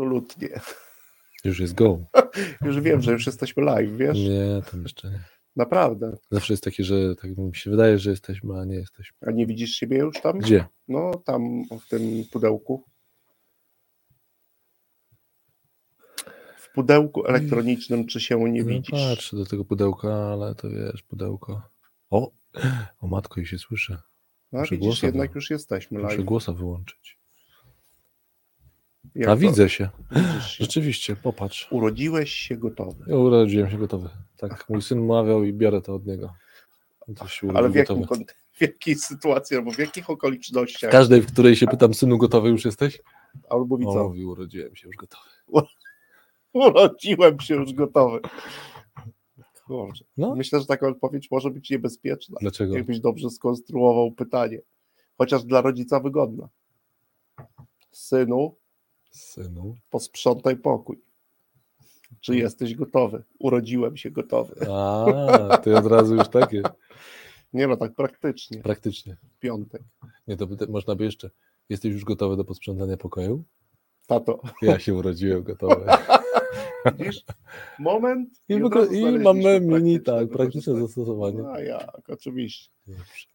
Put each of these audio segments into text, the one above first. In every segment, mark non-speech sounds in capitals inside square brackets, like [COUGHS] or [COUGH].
Absolutnie. Już jest go. [LAUGHS] Już wiem, że już jesteśmy live, wiesz? Nie, tam jeszcze nie. Naprawdę. Zawsze jest takie, że tak mi się wydaje, że jesteśmy, a nie jesteśmy. A nie widzisz siebie już tam? Gdzie? No, tam w tym pudełku. W pudełku elektronicznym, czy się nie No, widzisz? patrzę do tego pudełka, ale to wiesz, pudełko. O, o matko, i się słyszę. No, muszę widzisz, jednak już jesteśmy Muszę live. głosa wyłączyć. Jak A widzę się. Się. Rzeczywiście, popatrz. Urodziłeś się gotowy. Ja urodziłem się gotowy. Tak, [LAUGHS] mój syn mawiał i biorę to od niego. Ale w, jakim, [LAUGHS] w jakiej sytuacji albo w jakich okolicznościach? każdej, w której się pytam, synu, gotowy już jesteś? Albo mówi co? mówi, urodziłem się już gotowy. [LAUGHS] Urodziłem się już gotowy. Kurczę. No. Myślę, że taka odpowiedź może być niebezpieczna. Dlaczego? Jakbyś dobrze skonstruował pytanie. Chociaż dla rodzica wygodna. Synu, Synu. posprzątaj pokój. Czy jesteś gotowy? Urodziłem się gotowy. A, ty od razu już takie. [LAUGHS] Nie no, tak praktycznie. Praktycznie. W piątek. Nie, to by, można by jeszcze. Jesteś już gotowy do posprzątania pokoju? Tato. Ja się urodziłem gotowy. [LAUGHS] Widzisz? Moment. I, i mamy mini, tak, praktyczne zastosowanie. No jak, oczywiście.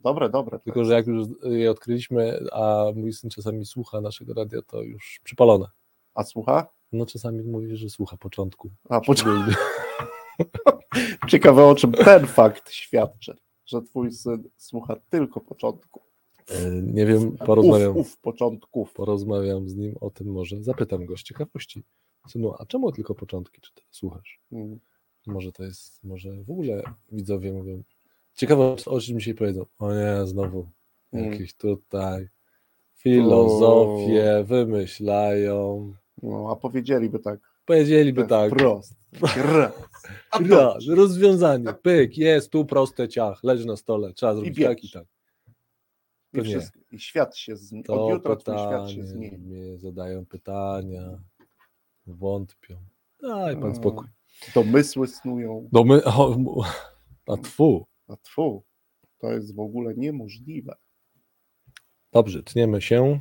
Dobre, dobre. Tylko, że jak już je odkryliśmy, a mój syn czasami słucha naszego radia, to już przypalone. A słucha? No czasami mówi, że słucha początku. A poczekaj. [LAUGHS] Ciekawe o czym ten fakt świadczy, że twój syn słucha tylko początku. E, Nie wiem, porozmawiam, Uf, uf, początków. porozmawiam z nim o tym może. Zapytam go z ciekawości. Synu, a czemu tylko początki, czy ty słuchasz? Mm. Może to jest, może w ogóle widzowie mówią. Ciekawe, o czym dzisiaj powiedzą. O nie, znowu Mm. jakieś tutaj filozofie wymyślają. No, a powiedzieliby tak. Powiedzieliby tak. Raz. A Raz, rozwiązanie. Pyk, jest tu proste ciach, leży na stole, trzeba zrobić bierz. tak i tak. I, wszystko, I świat się zmieni. Od jutra twój świat pytanie, się zmieni. zadają pytania, wątpią. Daj pan No. spokój. Domysły snują. No my, o, m- a tfu. A tfu, to jest w ogóle niemożliwe. Dobrze, tniemy się.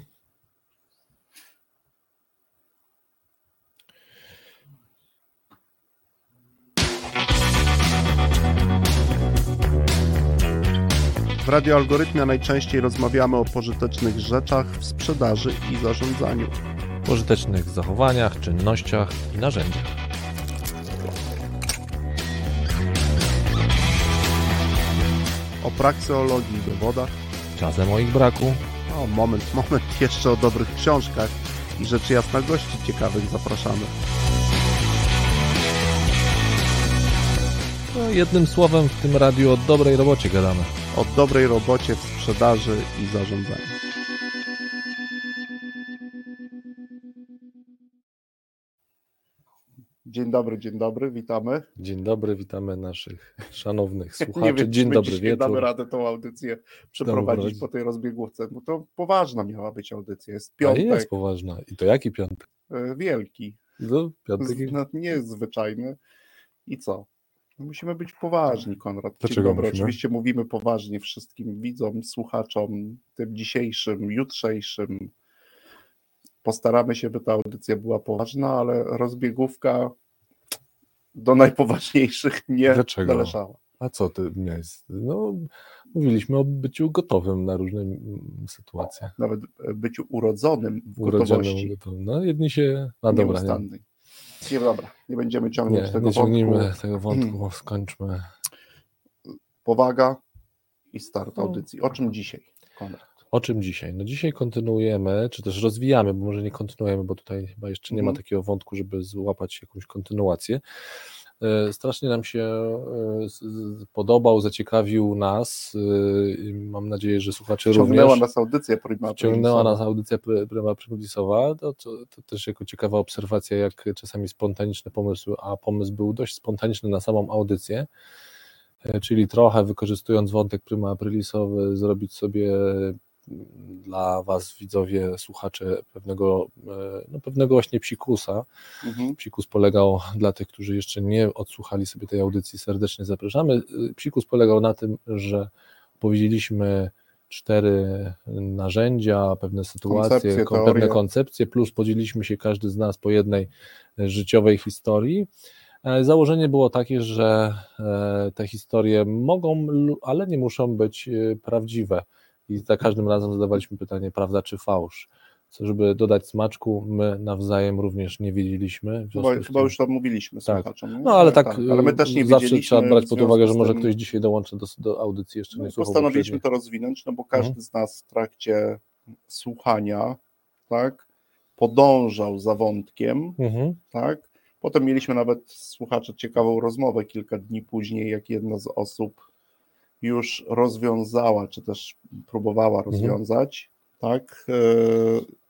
W radioalgorytmie najczęściej rozmawiamy o pożytecznych rzeczach w sprzedaży i zarządzaniu. Pożytecznych zachowaniach, czynnościach i narzędziach. O prakseologii i dowodach. Czasem o ich braku, O, moment, moment, [LAUGHS] jeszcze o dobrych książkach i rzecz jasna gości ciekawych zapraszamy. no jednym słowem w tym radiu o dobrej robocie gadamy. O dobrej robocie w sprzedaży i zarządzaniu. Dzień dobry, dzień dobry, witamy. Dzień dobry, witamy naszych szanownych [LAUGHS] Nie słuchaczy. wiem, Dzień dobry damy wieczór. radę tą audycję przeprowadzić prowadzić. po tej rozbiegówce, bo to poważna miała być audycja. Jest piątek, jest poważna. I to jaki piątek? e, wielki, No, piątek. z, no, niezwyczajny. I co? No, Musimy być poważni, Konrad. Dzień Dlaczego dobry. musimy? Oczywiście mówimy poważnie wszystkim widzom, słuchaczom, tym dzisiejszym, jutrzejszym. Postaramy się, by ta audycja była poważna, ale rozbiegówka do najpoważniejszych nie Dlaczego? należała. A co ty miałeś? No, mówiliśmy o byciu gotowym na różne mm, sytuacje. Nawet e, byciu urodzonym w Urodzonym, gotowym. No, jedni się. A dobra, nie. Nie, dobra, nie będziemy ciągnąć nie, tego nie ciągnijmy wątku. Hmm. tego wątku, skończmy. Powaga i start No. audycji. O czym dzisiaj, Konrad? O czym dzisiaj? No dzisiaj kontynuujemy, czy też rozwijamy, bo może nie kontynuujemy, bo tutaj chyba jeszcze nie ma Mhm. takiego wątku, żeby złapać jakąś kontynuację. E, Strasznie nam się e, podobał, zaciekawił nas. e, Mam nadzieję, że słuchacze Ciągnęła również. nas audycja prima nas audycja Prima to, to, to też jako ciekawa obserwacja, jak czasami spontaniczne pomysły, a pomysł był dość spontaniczny na samą audycję, czyli trochę wykorzystując wątek Prima Aprilisowy, zrobić sobie dla Was, widzowie, słuchacze, pewnego, e, no, pewnego właśnie psikusa. Mhm. Psikus polegał, dla tych, którzy jeszcze nie odsłuchali sobie tej audycji, serdecznie zapraszamy. Y, Psikus polegał na tym, że opowiedzieliśmy cztery narzędzia, pewne sytuacje, pewne koncepcje, plus podzieliliśmy się każdy z nas po jednej e, życiowej historii. E, Założenie było takie, że e, te historie mogą, ale nie muszą być e, prawdziwe. I za każdym razem zadawaliśmy pytanie, prawda czy fałsz. Co, żeby dodać smaczku, my nawzajem również nie wiedzieliśmy. w Chyba, z chyba tym- już to mówiliśmy Tak. słuchaczom. nie? no ale tak, Ale my też nie zawsze wiedzieliśmy. trzeba brać pod uwagę, że może tym- ktoś dzisiaj dołączy do, do audycji, jeszcze nie No, słuchał postanowiliśmy to rozwinąć, no bo każdy Mhm. z nas w trakcie słuchania, tak, podążał za wątkiem, Mhm. tak. Potem mieliśmy nawet słuchacze ciekawą rozmowę kilka dni później, jak jedna z osób już rozwiązała, czy też próbowała Mhm. rozwiązać, tak, e,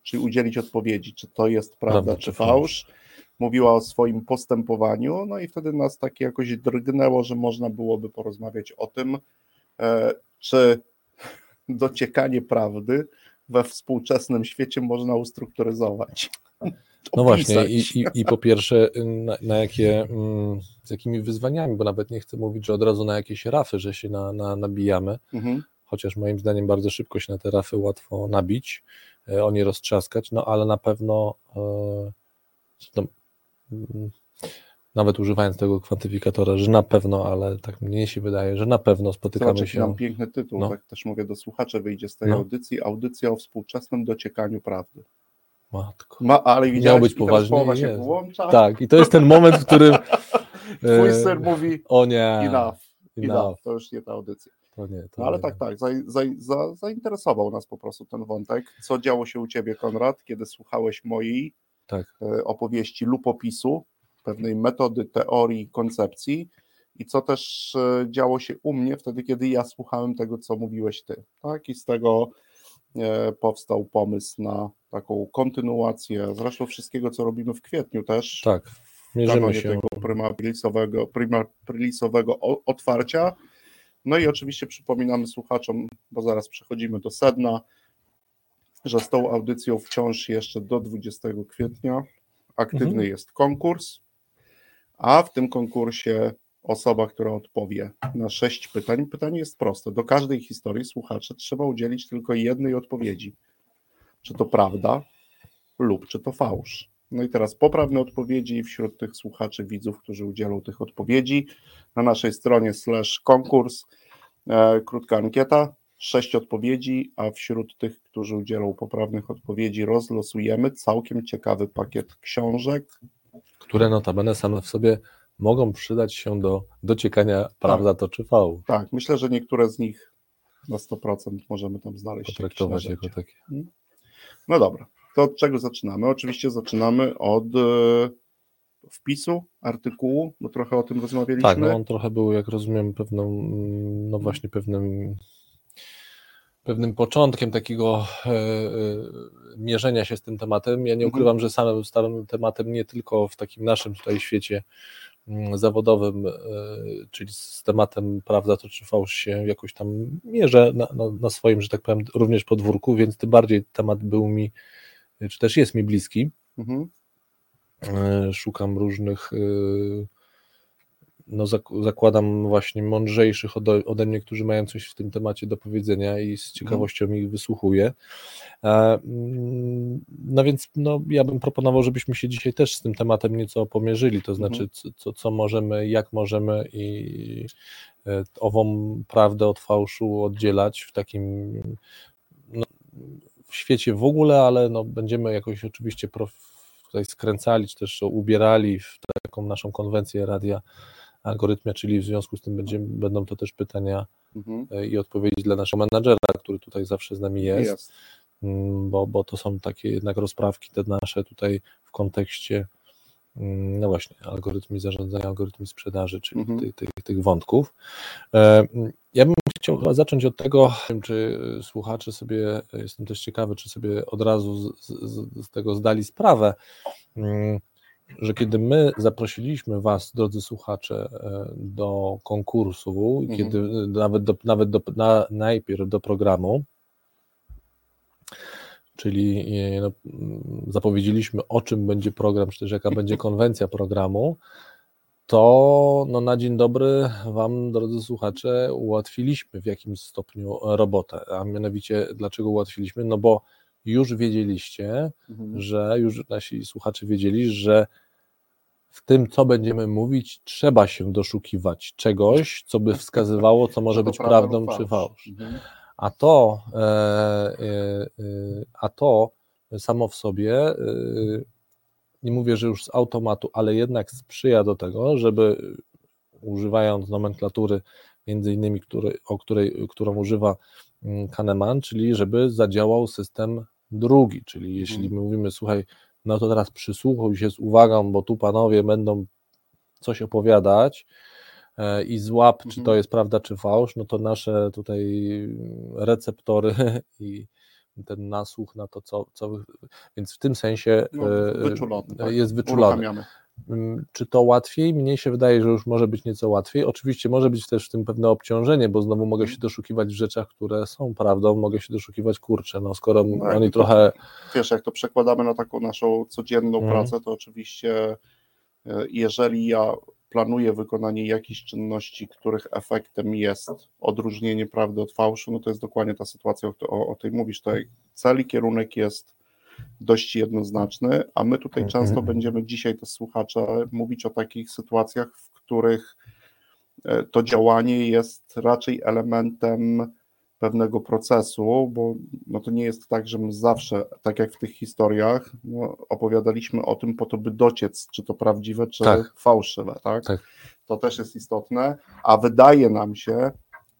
czyli udzielić odpowiedzi, czy to jest prawda, Prawda, czy fałsz. Mówiła o swoim postępowaniu, no i wtedy nas tak jakoś drgnęło, że można byłoby porozmawiać o tym, e, czy [LAUGHS] dociekanie prawdy we współczesnym świecie można ustrukturyzować. [LAUGHS] No właśnie, i, i, i po pierwsze, na, na jakie, mm, z jakimi wyzwaniami, bo nawet nie chcę mówić, że od razu na jakieś rafy, że się na, na, nabijamy, Mhm. chociaż moim zdaniem bardzo szybko się na te rafy łatwo nabić, e, o nie roztrzaskać, no ale na pewno no, nawet używając tego kwantyfikatora, że na pewno, ale tak mnie się wydaje, że na pewno spotykamy Zobacz, jaki nam się. piękny tytuł, No. tak też mówię do słuchaczy, wyjdzie z tej No. audycji, audycja o współczesnym dociekaniu prawdy. Matko. Ma, ale widziałeś, być poważnie, się Tak, i to jest ten moment, w którym. [LAUGHS] twój e, syn mówi O nie. enough, enough. enough, to już nie ta audycja. To nie, to No ale nie. tak, tak, za, za, za, zainteresował nas po prostu ten wątek. Co działo się u Ciebie, Konrad, kiedy słuchałeś mojej Tak. e, opowieści lub opisu pewnej metody, teorii, koncepcji i co też e, działo się u mnie wtedy, kiedy ja słuchałem tego, co mówiłeś Ty. Tak? I z tego powstał pomysł na taką kontynuację, zresztą wszystkiego, co robimy w kwietniu też. Tak, mierzymy się. tego prymaprilisowego, prymaprilisowego o- otwarcia. No i oczywiście przypominamy słuchaczom, bo zaraz przechodzimy do sedna, że z tą audycją wciąż jeszcze do 20 kwietnia aktywny Mhm. jest konkurs, a w tym konkursie osoba, która odpowie na sześć pytań. Pytanie jest proste. Do każdej historii słuchacze trzeba udzielić tylko jednej odpowiedzi. Czy to prawda lub czy to fałsz. No i teraz poprawne odpowiedzi wśród tych słuchaczy, widzów, którzy udzielą tych odpowiedzi. Na naszej stronie slash konkurs e, krótka ankieta, sześć odpowiedzi, a wśród tych, którzy udzielą poprawnych odpowiedzi rozlosujemy całkiem ciekawy pakiet książek. które notabene same w sobie mogą przydać się do dociekania, prawda to czy fałsz, Tak, myślę, że niektóre z nich na 100% możemy tam znaleźć. potraktować jako takie. No dobra, to od czego zaczynamy? Oczywiście zaczynamy od e, wpisu artykułu, bo trochę o tym rozmawialiśmy. Tak, no on trochę był, jak rozumiem, pewną, mm, no właśnie pewnym pewnym początkiem takiego e, e, mierzenia się z tym tematem. Ja nie Mhm. ukrywam, że samym starym tematem nie tylko w takim naszym tutaj świecie zawodowym, e, czyli z tematem prawda to czy fałsz się jakoś tam mierzę na, na, na swoim, że tak powiem, również podwórku, więc tym bardziej temat był mi, czy też jest mi bliski. Mhm. E, Szukam różnych, e, no zak- zakładam właśnie mądrzejszych ode, ode mnie, którzy mają coś w tym temacie do powiedzenia i z ciekawością ich wysłuchuję. E, mm, No więc no, ja bym proponował, żebyśmy się dzisiaj też z tym tematem nieco pomierzyli, to znaczy co, co, co możemy, jak możemy i e, ową prawdę od fałszu oddzielać w takim no, w świecie w ogóle, ale no, będziemy jakoś oczywiście prof, tutaj skręcali, czy też ubierali w taką naszą konwencję radia algorytmia, czyli w związku z tym będziemy, będą to też pytania Mhm. e, i odpowiedzi dla naszego menadżera, który tutaj zawsze z nami jest, Jest. Mm, Bo, bo to są takie jednak rozprawki te nasze tutaj w kontekście mm, no właśnie, algorytmi zarządzania, algorytmi sprzedaży, czyli Mhm. tych, tych, tych wątków. E, mm, Ja bym chciał zacząć od tego, czy słuchacze sobie, jestem też ciekawy, czy sobie od razu z, z, z tego zdali sprawę, że kiedy my zaprosiliśmy Was, drodzy słuchacze, e, do konkursu, Mhm. kiedy nawet, do, nawet do, na, najpierw do programu, czyli e, no, zapowiedzieliśmy, o czym będzie program, czy też jaka będzie konwencja programu, to no, na dzień dobry Wam, drodzy słuchacze, ułatwiliśmy w jakimś stopniu robotę. A mianowicie, dlaczego ułatwiliśmy? No bo już wiedzieliście, Mhm. że już nasi słuchacze wiedzieli, że w tym, co będziemy mówić, trzeba się doszukiwać czegoś, co by wskazywało, co może być prawdą czy fałsz. Mhm. A to, e, e, e, a to samo w sobie, e, nie mówię, że już z automatu, ale jednak sprzyja do tego, żeby używając nomenklatury, między innymi, który, o której, którą używa mm, Kahneman, czyli żeby zadziałał system drugi, czyli jeśli my mówimy, słuchaj, no to teraz przysłuchuj się z uwagą, bo tu panowie będą coś opowiadać e, i złap, czy Mhm. to jest prawda, czy fałsz, no to nasze tutaj receptory [LAUGHS] i ten nasłuch na to, co, co więc w tym sensie No, e, wyczulony, tak? jest wyczulony. Uruchamiamy. Mm, Czy to łatwiej? Mnie się wydaje, że już może być nieco łatwiej. Oczywiście może być też w tym pewne obciążenie, bo znowu mogę się doszukiwać w rzeczach, które są prawdą, mogę się doszukiwać, kurczę, no skoro No, jak oni to- trochę Wiesz, jak to przekładamy na taką naszą codzienną Mhm. pracę, to oczywiście e, jeżeli ja planuję wykonanie jakichś czynności, których efektem jest odróżnienie prawdy od fałszu, no to jest dokładnie ta sytuacja, o, o, o tej mówisz. Tutaj cel i kierunek jest dość jednoznaczny, a my tutaj Mhm. często będziemy dzisiaj też słuchacze mówić o takich sytuacjach, w których e, to działanie jest raczej elementem pewnego procesu, bo no to nie jest tak, że my zawsze, tak jak w tych historiach, no, opowiadaliśmy o tym po to, by dociec, czy to prawdziwe, czy Tak. fałszywe, tak? Tak. To też jest istotne, a wydaje nam się,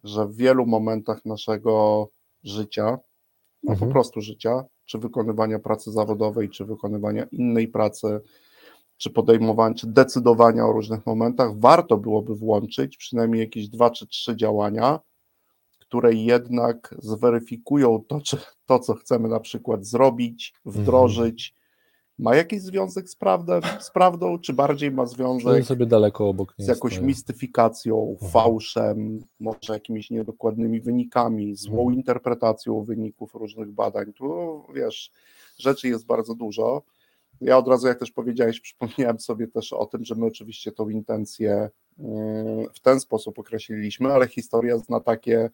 że w wielu momentach naszego życia, no Mhm. po prostu życia, czy wykonywania pracy zawodowej, czy wykonywania innej pracy, czy podejmowania, czy decydowania o różnych momentach, warto byłoby włączyć przynajmniej jakieś dwa czy trzy działania, które jednak zweryfikują to, czy to, co chcemy na przykład zrobić, wdrożyć, ma jakiś związek z, prawdą, z prawdą, czy bardziej ma związek sobie daleko obok z jakąś stoją. mistyfikacją, Mhm. fałszem, może jakimiś niedokładnymi wynikami, złą Mhm. interpretacją wyników różnych badań. Tu wiesz, rzeczy jest bardzo dużo. Ja od razu, jak też powiedziałeś, przypomniałem sobie też o tym, że my oczywiście tą intencję mm, w ten sposób określiliśmy, ale historia zna takie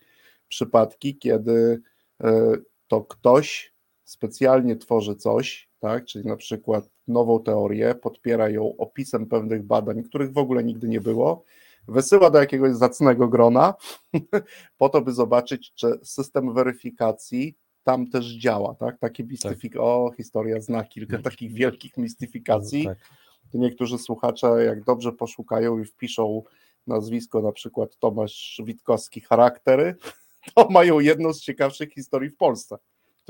przypadki, kiedy e, to ktoś specjalnie tworzy coś, tak, czyli na przykład nową teorię, podpiera ją opisem pewnych badań, których w ogóle nigdy nie było, wysyła do jakiegoś zacnego grona, [LAUGHS] po to, by zobaczyć, czy system weryfikacji tam też działa, tak? Takie mistyfik... O, historia zna kilka takich wielkich mistyfikacji. Tak. To niektórzy słuchacze, jak dobrze poszukają i wpiszą nazwisko, na przykład Tomasz Witkowski, charaktery, [LAUGHS] to mają jedną z ciekawszych historii w Polsce,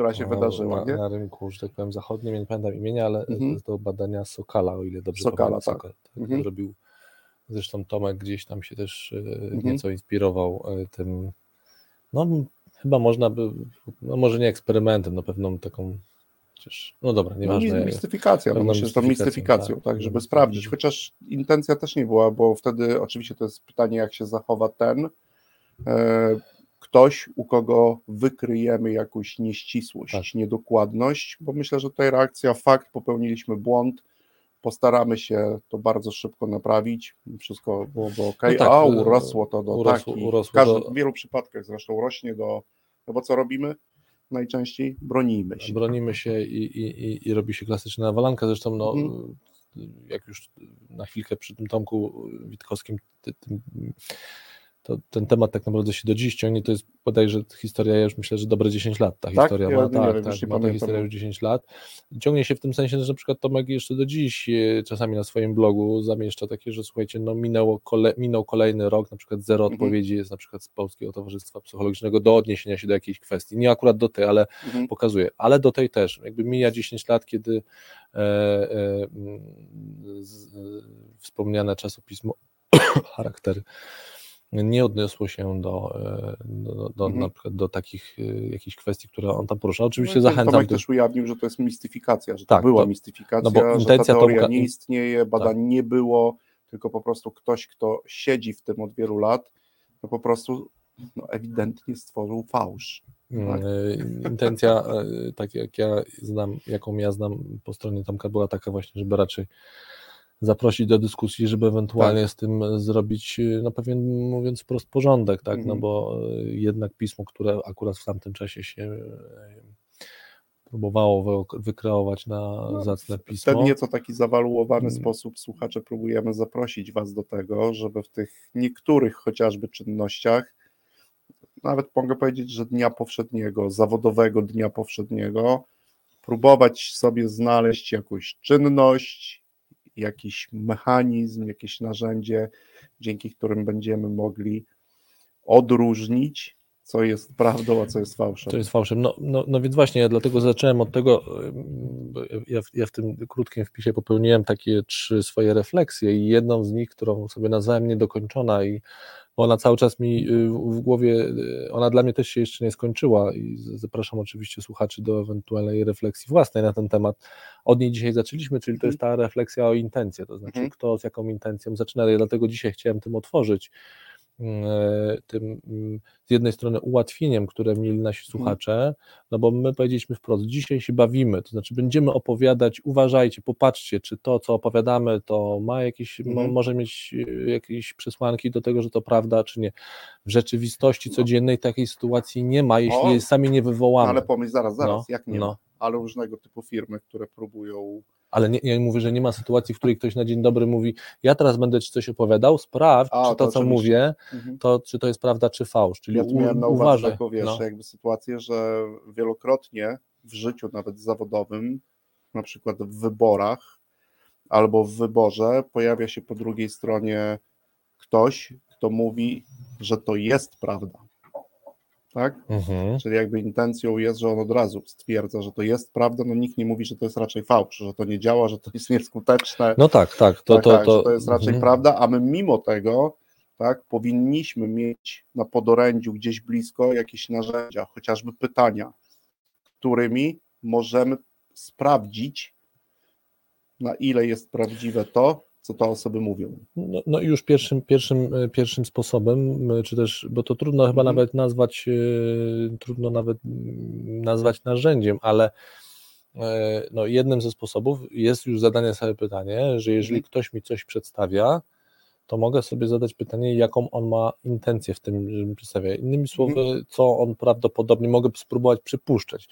która się O, wydarzyła, na, na rynku, że tak powiem, zachodnim, ja nie pamiętam imienia, ale Mhm. to badania Sokala, o ile dobrze Sokala, pamiętam. tak. Sokal, tak Mhm. Zrobił, zresztą Tomek gdzieś tam się też e, Mhm. nieco inspirował e, tym, no chyba można by, no może nie eksperymentem, no pewną taką, chociaż, no dobra, No, nieważne. mi- mistyfikacja, no, myślę, że to mistyfikacją, tak. tak, żeby sprawdzić, chociaż intencja też nie była, bo wtedy oczywiście to jest pytanie, jak się zachowa ten e, ktoś, u kogo wykryjemy jakąś nieścisłość, Tak. niedokładność, bo myślę, że tutaj reakcja fakt, popełniliśmy błąd, postaramy się to bardzo szybko naprawić, wszystko byłoby ok, No tak, a e, urosło to do urosło- takich, urosło w, każdym, do- w wielu przypadkach zresztą rośnie do, no bo co robimy? Najczęściej bronimy się. bronimy się i, i, i, robi się klasyczna nawalanka. Zresztą, no, Mhm. jak już na chwilkę przy tym Tomku Witkowskim, ty, tym, to ten temat tak naprawdę się do dziś ciągnie. To jest bodajże historia, ja już myślę, że dobre 10 lat. Ta Tak? historia Ja ma, tak, wiem, tak, ma ta historia już 10 lat. Ciągnie się w tym sensie, że na przykład Tomek jeszcze do dziś e, czasami na swoim blogu zamieszcza takie, że słuchajcie, no minęło kole, minął kolejny rok, na przykład zero Mhm. odpowiedzi jest na przykład z Polskiego Towarzystwa Psychologicznego do odniesienia się do jakiejś kwestii. Nie akurat do tej, ale Mhm. pokazuje, ale do tej też. Jakby mija 10 lat, kiedy e, e, z, e, wspomniane czasopismo [COUGHS] charaktery nie odniosło się do, e, do, do, Mhm. na przykład do takich e, jakichś kwestii, które on tam porusza. Oczywiście No zachęcam. Tomek też ujawnił, że to jest mistyfikacja, że Tak, to była to- mistyfikacja, no bo że ta teoria Tomka- nie istnieje, badań nie było, tylko po prostu ktoś, kto siedzi w tym od wielu lat, no po prostu no, ewidentnie stworzył fałsz. tak? E, Intencja, tak jak ja znam, jaką ja znam po stronie Tomka, była taka właśnie, żeby raczej zaprosić do dyskusji, żeby ewentualnie Tak. z tym zrobić, no pewien mówiąc wprost porządek, tak, no Mhm. bo e, jednak pismo, które akurat w tamtym czasie się e, próbowało wy- wykreować na zacne W pismo. ten nieco taki zawaluowany Mm. sposób, słuchacze, próbujemy zaprosić Was do tego, żeby w tych niektórych chociażby czynnościach, nawet mogę powiedzieć, że dnia powszedniego, zawodowego dnia powszedniego, próbować sobie znaleźć jakąś czynność, jakiś mechanizm, jakieś narzędzie, dzięki którym będziemy mogli odróżnić, co jest prawdą, a co jest fałszem. To jest fałszem. No, no, no więc właśnie, ja dlatego zacząłem od tego, ja, w- ja w tym krótkim wpisie popełniłem takie trzy swoje refleksje i jedną z nich, którą sobie nazwałem niedokończona i ona cały czas mi y, w głowie, y, ona dla mnie też się jeszcze nie skończyła i zapraszam oczywiście słuchaczy do ewentualnej refleksji własnej na ten temat. Od niej dzisiaj zaczęliśmy, czyli to jest ta refleksja o intencje, to znaczy Mhm. kto z jaką intencją zaczyna. Ja dlatego dzisiaj chciałem tym otworzyć, tym mm, z jednej strony ułatwieniem, które mieli nasi Mhm. słuchacze, no bo my powiedzieliśmy wprost, dzisiaj się bawimy, to znaczy będziemy opowiadać, uważajcie, popatrzcie, czy to, co opowiadamy, to ma jakieś, Mhm. może mieć e, jakieś przesłanki do tego, że to prawda, czy nie. W rzeczywistości codziennej takiej sytuacji nie ma, jeśli No. Jej sami nie wywołamy. Ale pomyśl, zaraz, zaraz, No, jak nie no. ma, ale różnego typu firmy, które próbują Ale nie, ja mówię, że nie ma sytuacji, w której ktoś na dzień dobry mówi, ja teraz będę ci coś opowiadał, sprawdź, A, czy to, to co mówię, Mhm. to czy to jest prawda, czy fałsz. Czyli Ja tu miałem na uwadze uważaj. taką, wiesz, no. jakby sytuację, że wielokrotnie w życiu, nawet zawodowym, na przykład w wyborach albo w wyborze, pojawia się po drugiej stronie ktoś, kto mówi, że to jest prawda. Tak? Mhm. Czyli jakby intencją jest, że on od razu stwierdza, że to jest prawda, no nikt nie mówi, że to jest raczej fałsz, że to nie działa, że to jest nieskuteczne, No tak, tak, to, tak, to, tak, to, że to jest raczej mhm. prawda, a my mimo tego tak, powinniśmy mieć na podorędziu gdzieś blisko jakieś narzędzia, chociażby pytania, którymi możemy sprawdzić, na ile jest prawdziwe to, co te osoby mówią. No, no i już pierwszym, pierwszym, pierwszym sposobem, czy też, bo to trudno chyba Mhm. nawet nazwać, e, trudno nawet nazwać narzędziem, ale e, no, jednym ze sposobów jest już zadanie sobie pytanie, że jeżeli Mhm. ktoś mi coś przedstawia, to mogę sobie zadać pytanie, jaką on ma intencję w tym, że mi przedstawia. Innymi słowy, Mhm. co on prawdopodobnie mogę spróbować przypuszczać.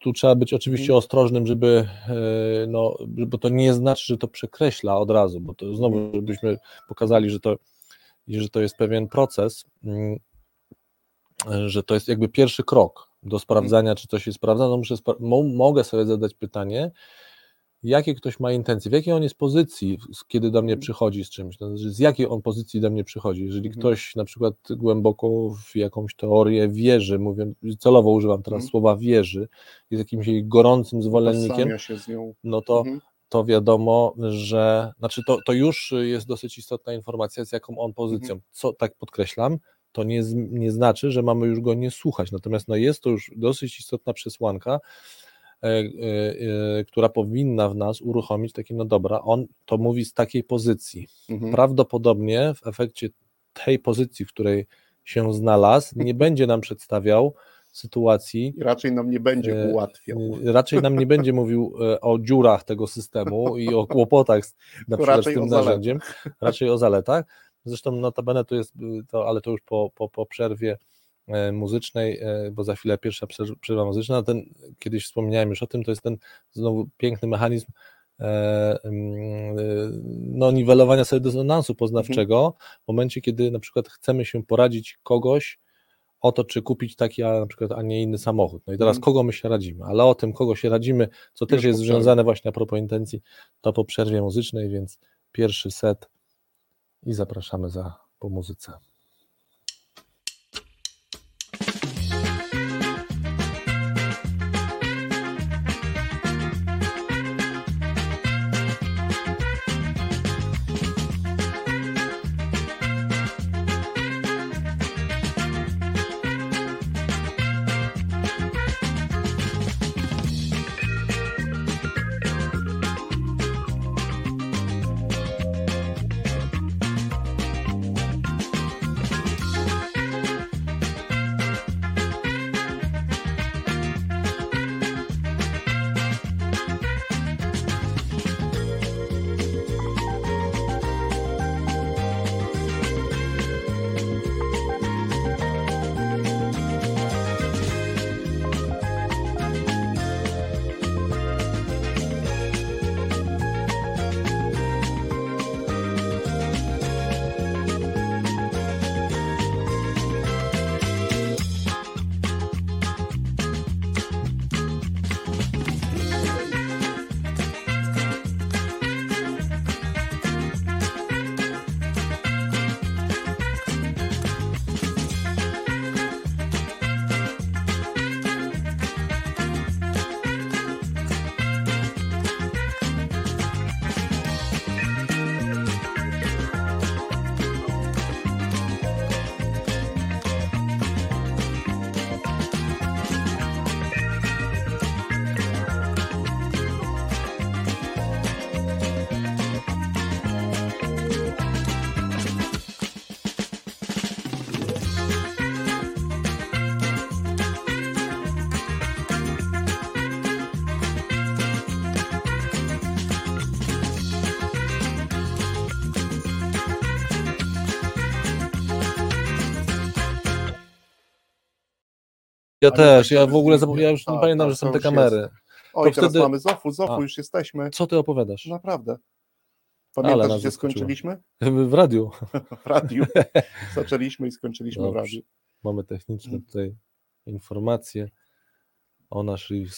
Tu trzeba być oczywiście Mhm. ostrożnym, żeby, e, no, bo to nie znaczy, że to przekreśla od razu, bo to znowu, Mhm. żebyśmy pokazali, że to, że to jest pewien proces, mm, że to jest jakby pierwszy krok do sprawdzania, czy coś jest prawda, no muszę mogę sobie zadać pytanie, jakie ktoś ma intencje, w jakiej on jest pozycji, kiedy do mnie Mhm. przychodzi z czymś, znaczy z jakiej on pozycji do mnie przychodzi. Jeżeli Mhm. ktoś na przykład głęboko w jakąś teorię wierzy, mówię, celowo używam teraz Mhm. słowa wierzy, jest jakimś jej gorącym zwolennikiem, no to, Mhm. to wiadomo, że znaczy to, to już jest dosyć istotna informacja, z jaką on pozycją. Co tak podkreślam, to nie, nie znaczy, że mamy już go nie słuchać. Natomiast no, jest to już dosyć istotna przesłanka, która powinna w nas uruchomić takie, no dobra, on to mówi z takiej pozycji. Mhm. Prawdopodobnie w efekcie tej pozycji, w której się znalazł, nie [LAUGHS] będzie nam przedstawiał sytuacji, I raczej nam nie będzie E, ułatwiał. Raczej nam nie będzie mówił e, o dziurach tego systemu i o kłopotach z, na przykład z tym zaletach. narzędziem, raczej o zaletach. Zresztą notabene to jest, y, to, ale to już po, po, po przerwie e, muzycznej, e, bo za chwilę pierwsza przerw- przerwa muzyczna, ten, kiedyś wspomniałem już o tym, to jest ten znowu piękny mechanizm e, mm, e, no, niwelowania sobie dysonansu poznawczego w momencie, kiedy na przykład chcemy się poradzić kogoś o to, czy kupić taki, a na przykład, a nie inny samochód. No i teraz Mhm. kogo my się radzimy, ale o tym, kogo się radzimy, co też jest związane właśnie a propos intencji, to po przerwie muzycznej, więc pierwszy set i zapraszamy za po muzyce. Ja nie też, tak, ja żeby w ogóle z- zapomniałem, już nie tak, pamiętam, tak, że są te kamery. Oj, to teraz wtedy- mamy Zofu, Zofu, A. już jesteśmy. Co ty opowiadasz? Naprawdę. Ale Pamiętasz, nas gdzie zaskoczyło. skończyliśmy? [LAUGHS] W radiu [LAUGHS] W radiu. [LAUGHS] Zaczęliśmy i skończyliśmy w Dobrze. radiu. mamy techniczne Mm. tutaj informacje o naszych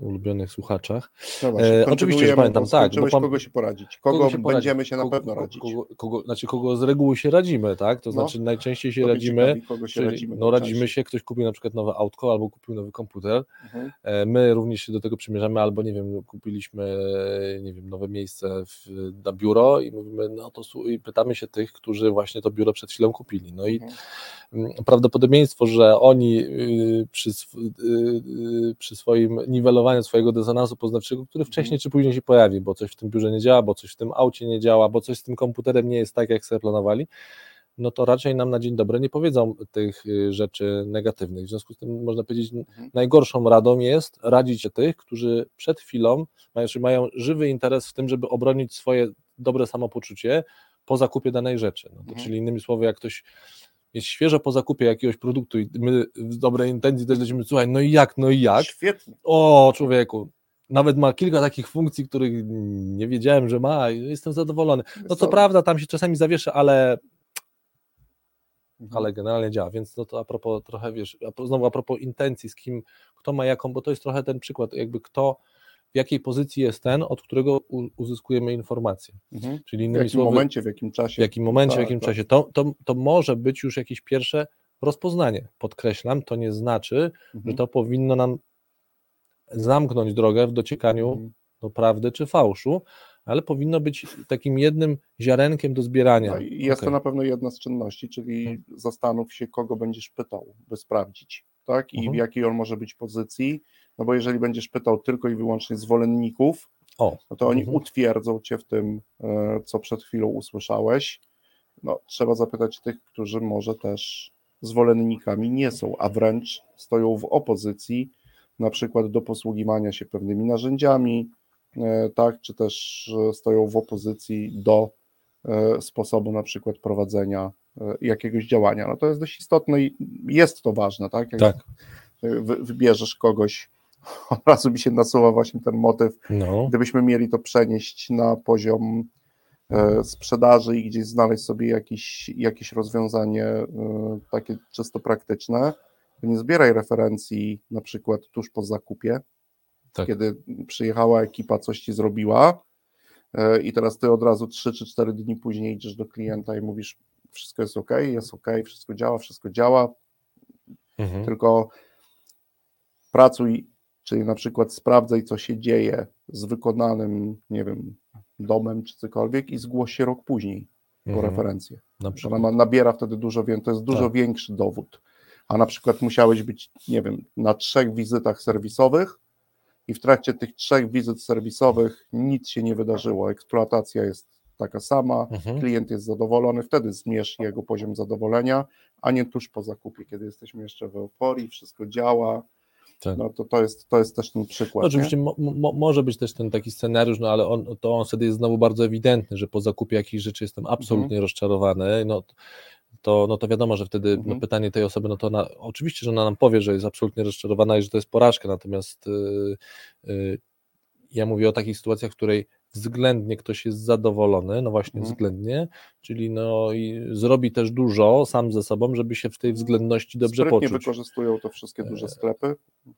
ulubionych słuchaczach. No właśnie, E, oczywiście, że pamiętam, tak, bo pam- kogo się poradzić. Kogo, się poradzi? będziemy się na Kogo- pewno kogo- radzić. Kogo, kogo, znaczy kogo z reguły się radzimy, tak? To No. znaczy najczęściej się radzimy, ciekawi, kogo się czyli, radzimy no radzimy się, ktoś kupił na przykład nowe autko albo kupił nowy komputer, Mhm. E, My również się do tego przymierzamy, albo nie wiem, kupiliśmy e, nie wiem, nowe miejsce w, na biuro i mówimy, no to i pytamy się tych, którzy właśnie to biuro przed chwilą kupili. No i Mhm. prawdopodobieństwo, że oni y, przy, y, y, przy swoim niwelowaniu swojego dysonansu poznawczego, który wcześniej Mhm. czy później się pojawi, bo coś w tym biurze nie działa, bo coś w tym aucie nie działa, bo coś z tym komputerem nie jest tak, jak sobie planowali, no to raczej nam na dzień dobry nie powiedzą tych y, rzeczy negatywnych. W związku z tym można powiedzieć, Mhm. najgorszą radą jest radzić tych, którzy przed chwilą mają, czy mają żywy interes w tym, żeby obronić swoje dobre samopoczucie po zakupie danej rzeczy. No to Mhm. Czyli innymi słowy, jak ktoś jest świeżo po zakupie jakiegoś produktu i my w dobrej intencji też lecimy, słuchaj, no i jak, no i jak? Świetnie. O, człowieku, nawet ma kilka takich funkcji, których nie wiedziałem, że ma i jestem zadowolony. No co prawda, tam się czasami zawieszę, ale Mhm. ale generalnie działa, więc no to a propos trochę, wiesz, znowu a propos intencji, z kim, kto ma jaką, bo to jest trochę ten przykład, jakby kto, w jakiej pozycji jest ten, od którego uzyskujemy informacje, Mhm. czyli W innymi jakim słowy, momencie, w jakim w czasie. jakim momencie, w Tak, jakim tak. czasie, to, to, to może być już jakieś pierwsze rozpoznanie, podkreślam, to nie znaczy, że Mhm. to powinno nam zamknąć drogę w dociekaniu Mhm. do prawdy czy fałszu, ale powinno być takim jednym ziarenkiem do zbierania. No jest to Okej. na pewno jedna z czynności, czyli zastanów się, kogo będziesz pytał, by sprawdzić, tak? I Mhm. w jakiej on może być pozycji. No bo jeżeli będziesz pytał tylko i wyłącznie zwolenników, O, no to oni Mhm. utwierdzą cię w tym, e, co przed chwilą usłyszałeś. No, trzeba zapytać tych, którzy może też zwolennikami nie są, a wręcz stoją w opozycji, na przykład do posługiwania się pewnymi narzędziami, e, tak, czy też e, stoją w opozycji do sposobu na przykład prowadzenia jakiegoś działania. No to jest dość istotne i jest to ważne, tak? Jak tak, wy, wybierzesz kogoś, [LAUGHS] od razu mi się nasuwa właśnie ten motyw, no, gdybyśmy mieli to przenieść na poziom e, sprzedaży i gdzieś znaleźć sobie jakieś, jakieś rozwiązanie e, takie czysto praktyczne, to nie zbieraj referencji na przykład tuż po zakupie, Tak. kiedy przyjechała ekipa, coś ci zrobiła e, i teraz ty od razu 3 czy 4 dni później idziesz do klienta i mówisz wszystko jest ok, jest ok, wszystko działa, wszystko działa, mhm. tylko pracuj, czyli na przykład sprawdzaj, co się dzieje z wykonanym, nie wiem, domem czy cokolwiek i zgłoś się rok później po Mhm. referencję. Na Ona ma, nabiera wtedy dużo więcej, to jest dużo Tak. większy dowód. A na przykład musiałeś być, nie wiem, na trzech wizytach serwisowych i w trakcie tych trzech wizyt serwisowych nic się nie wydarzyło. Eksploatacja jest taka sama, Mhm. klient jest zadowolony, wtedy zmierz jego poziom zadowolenia, a nie tuż po zakupie, kiedy jesteśmy jeszcze w euforii, wszystko działa. Tak. No to, to, jest, to jest też ten przykład. No, oczywiście nie? mo, mo, może być też ten taki scenariusz, no ale on, to on wtedy jest znowu bardzo ewidentny, że po zakupie jakichś rzeczy jestem absolutnie rozczarowany, no to, no to wiadomo, że wtedy no, Mhm. pytanie tej osoby, no to ona, oczywiście, że ona nam powie, że jest absolutnie rozczarowana i że to jest porażka, natomiast y, y, ja mówię o takich sytuacjach, w której względnie ktoś jest zadowolony, no właśnie Mhm. względnie, czyli no i zrobi też dużo sam ze sobą, żeby się w tej względności dobrze Sprytnie poczuć. wykorzystują to wszystkie duże E. sklepy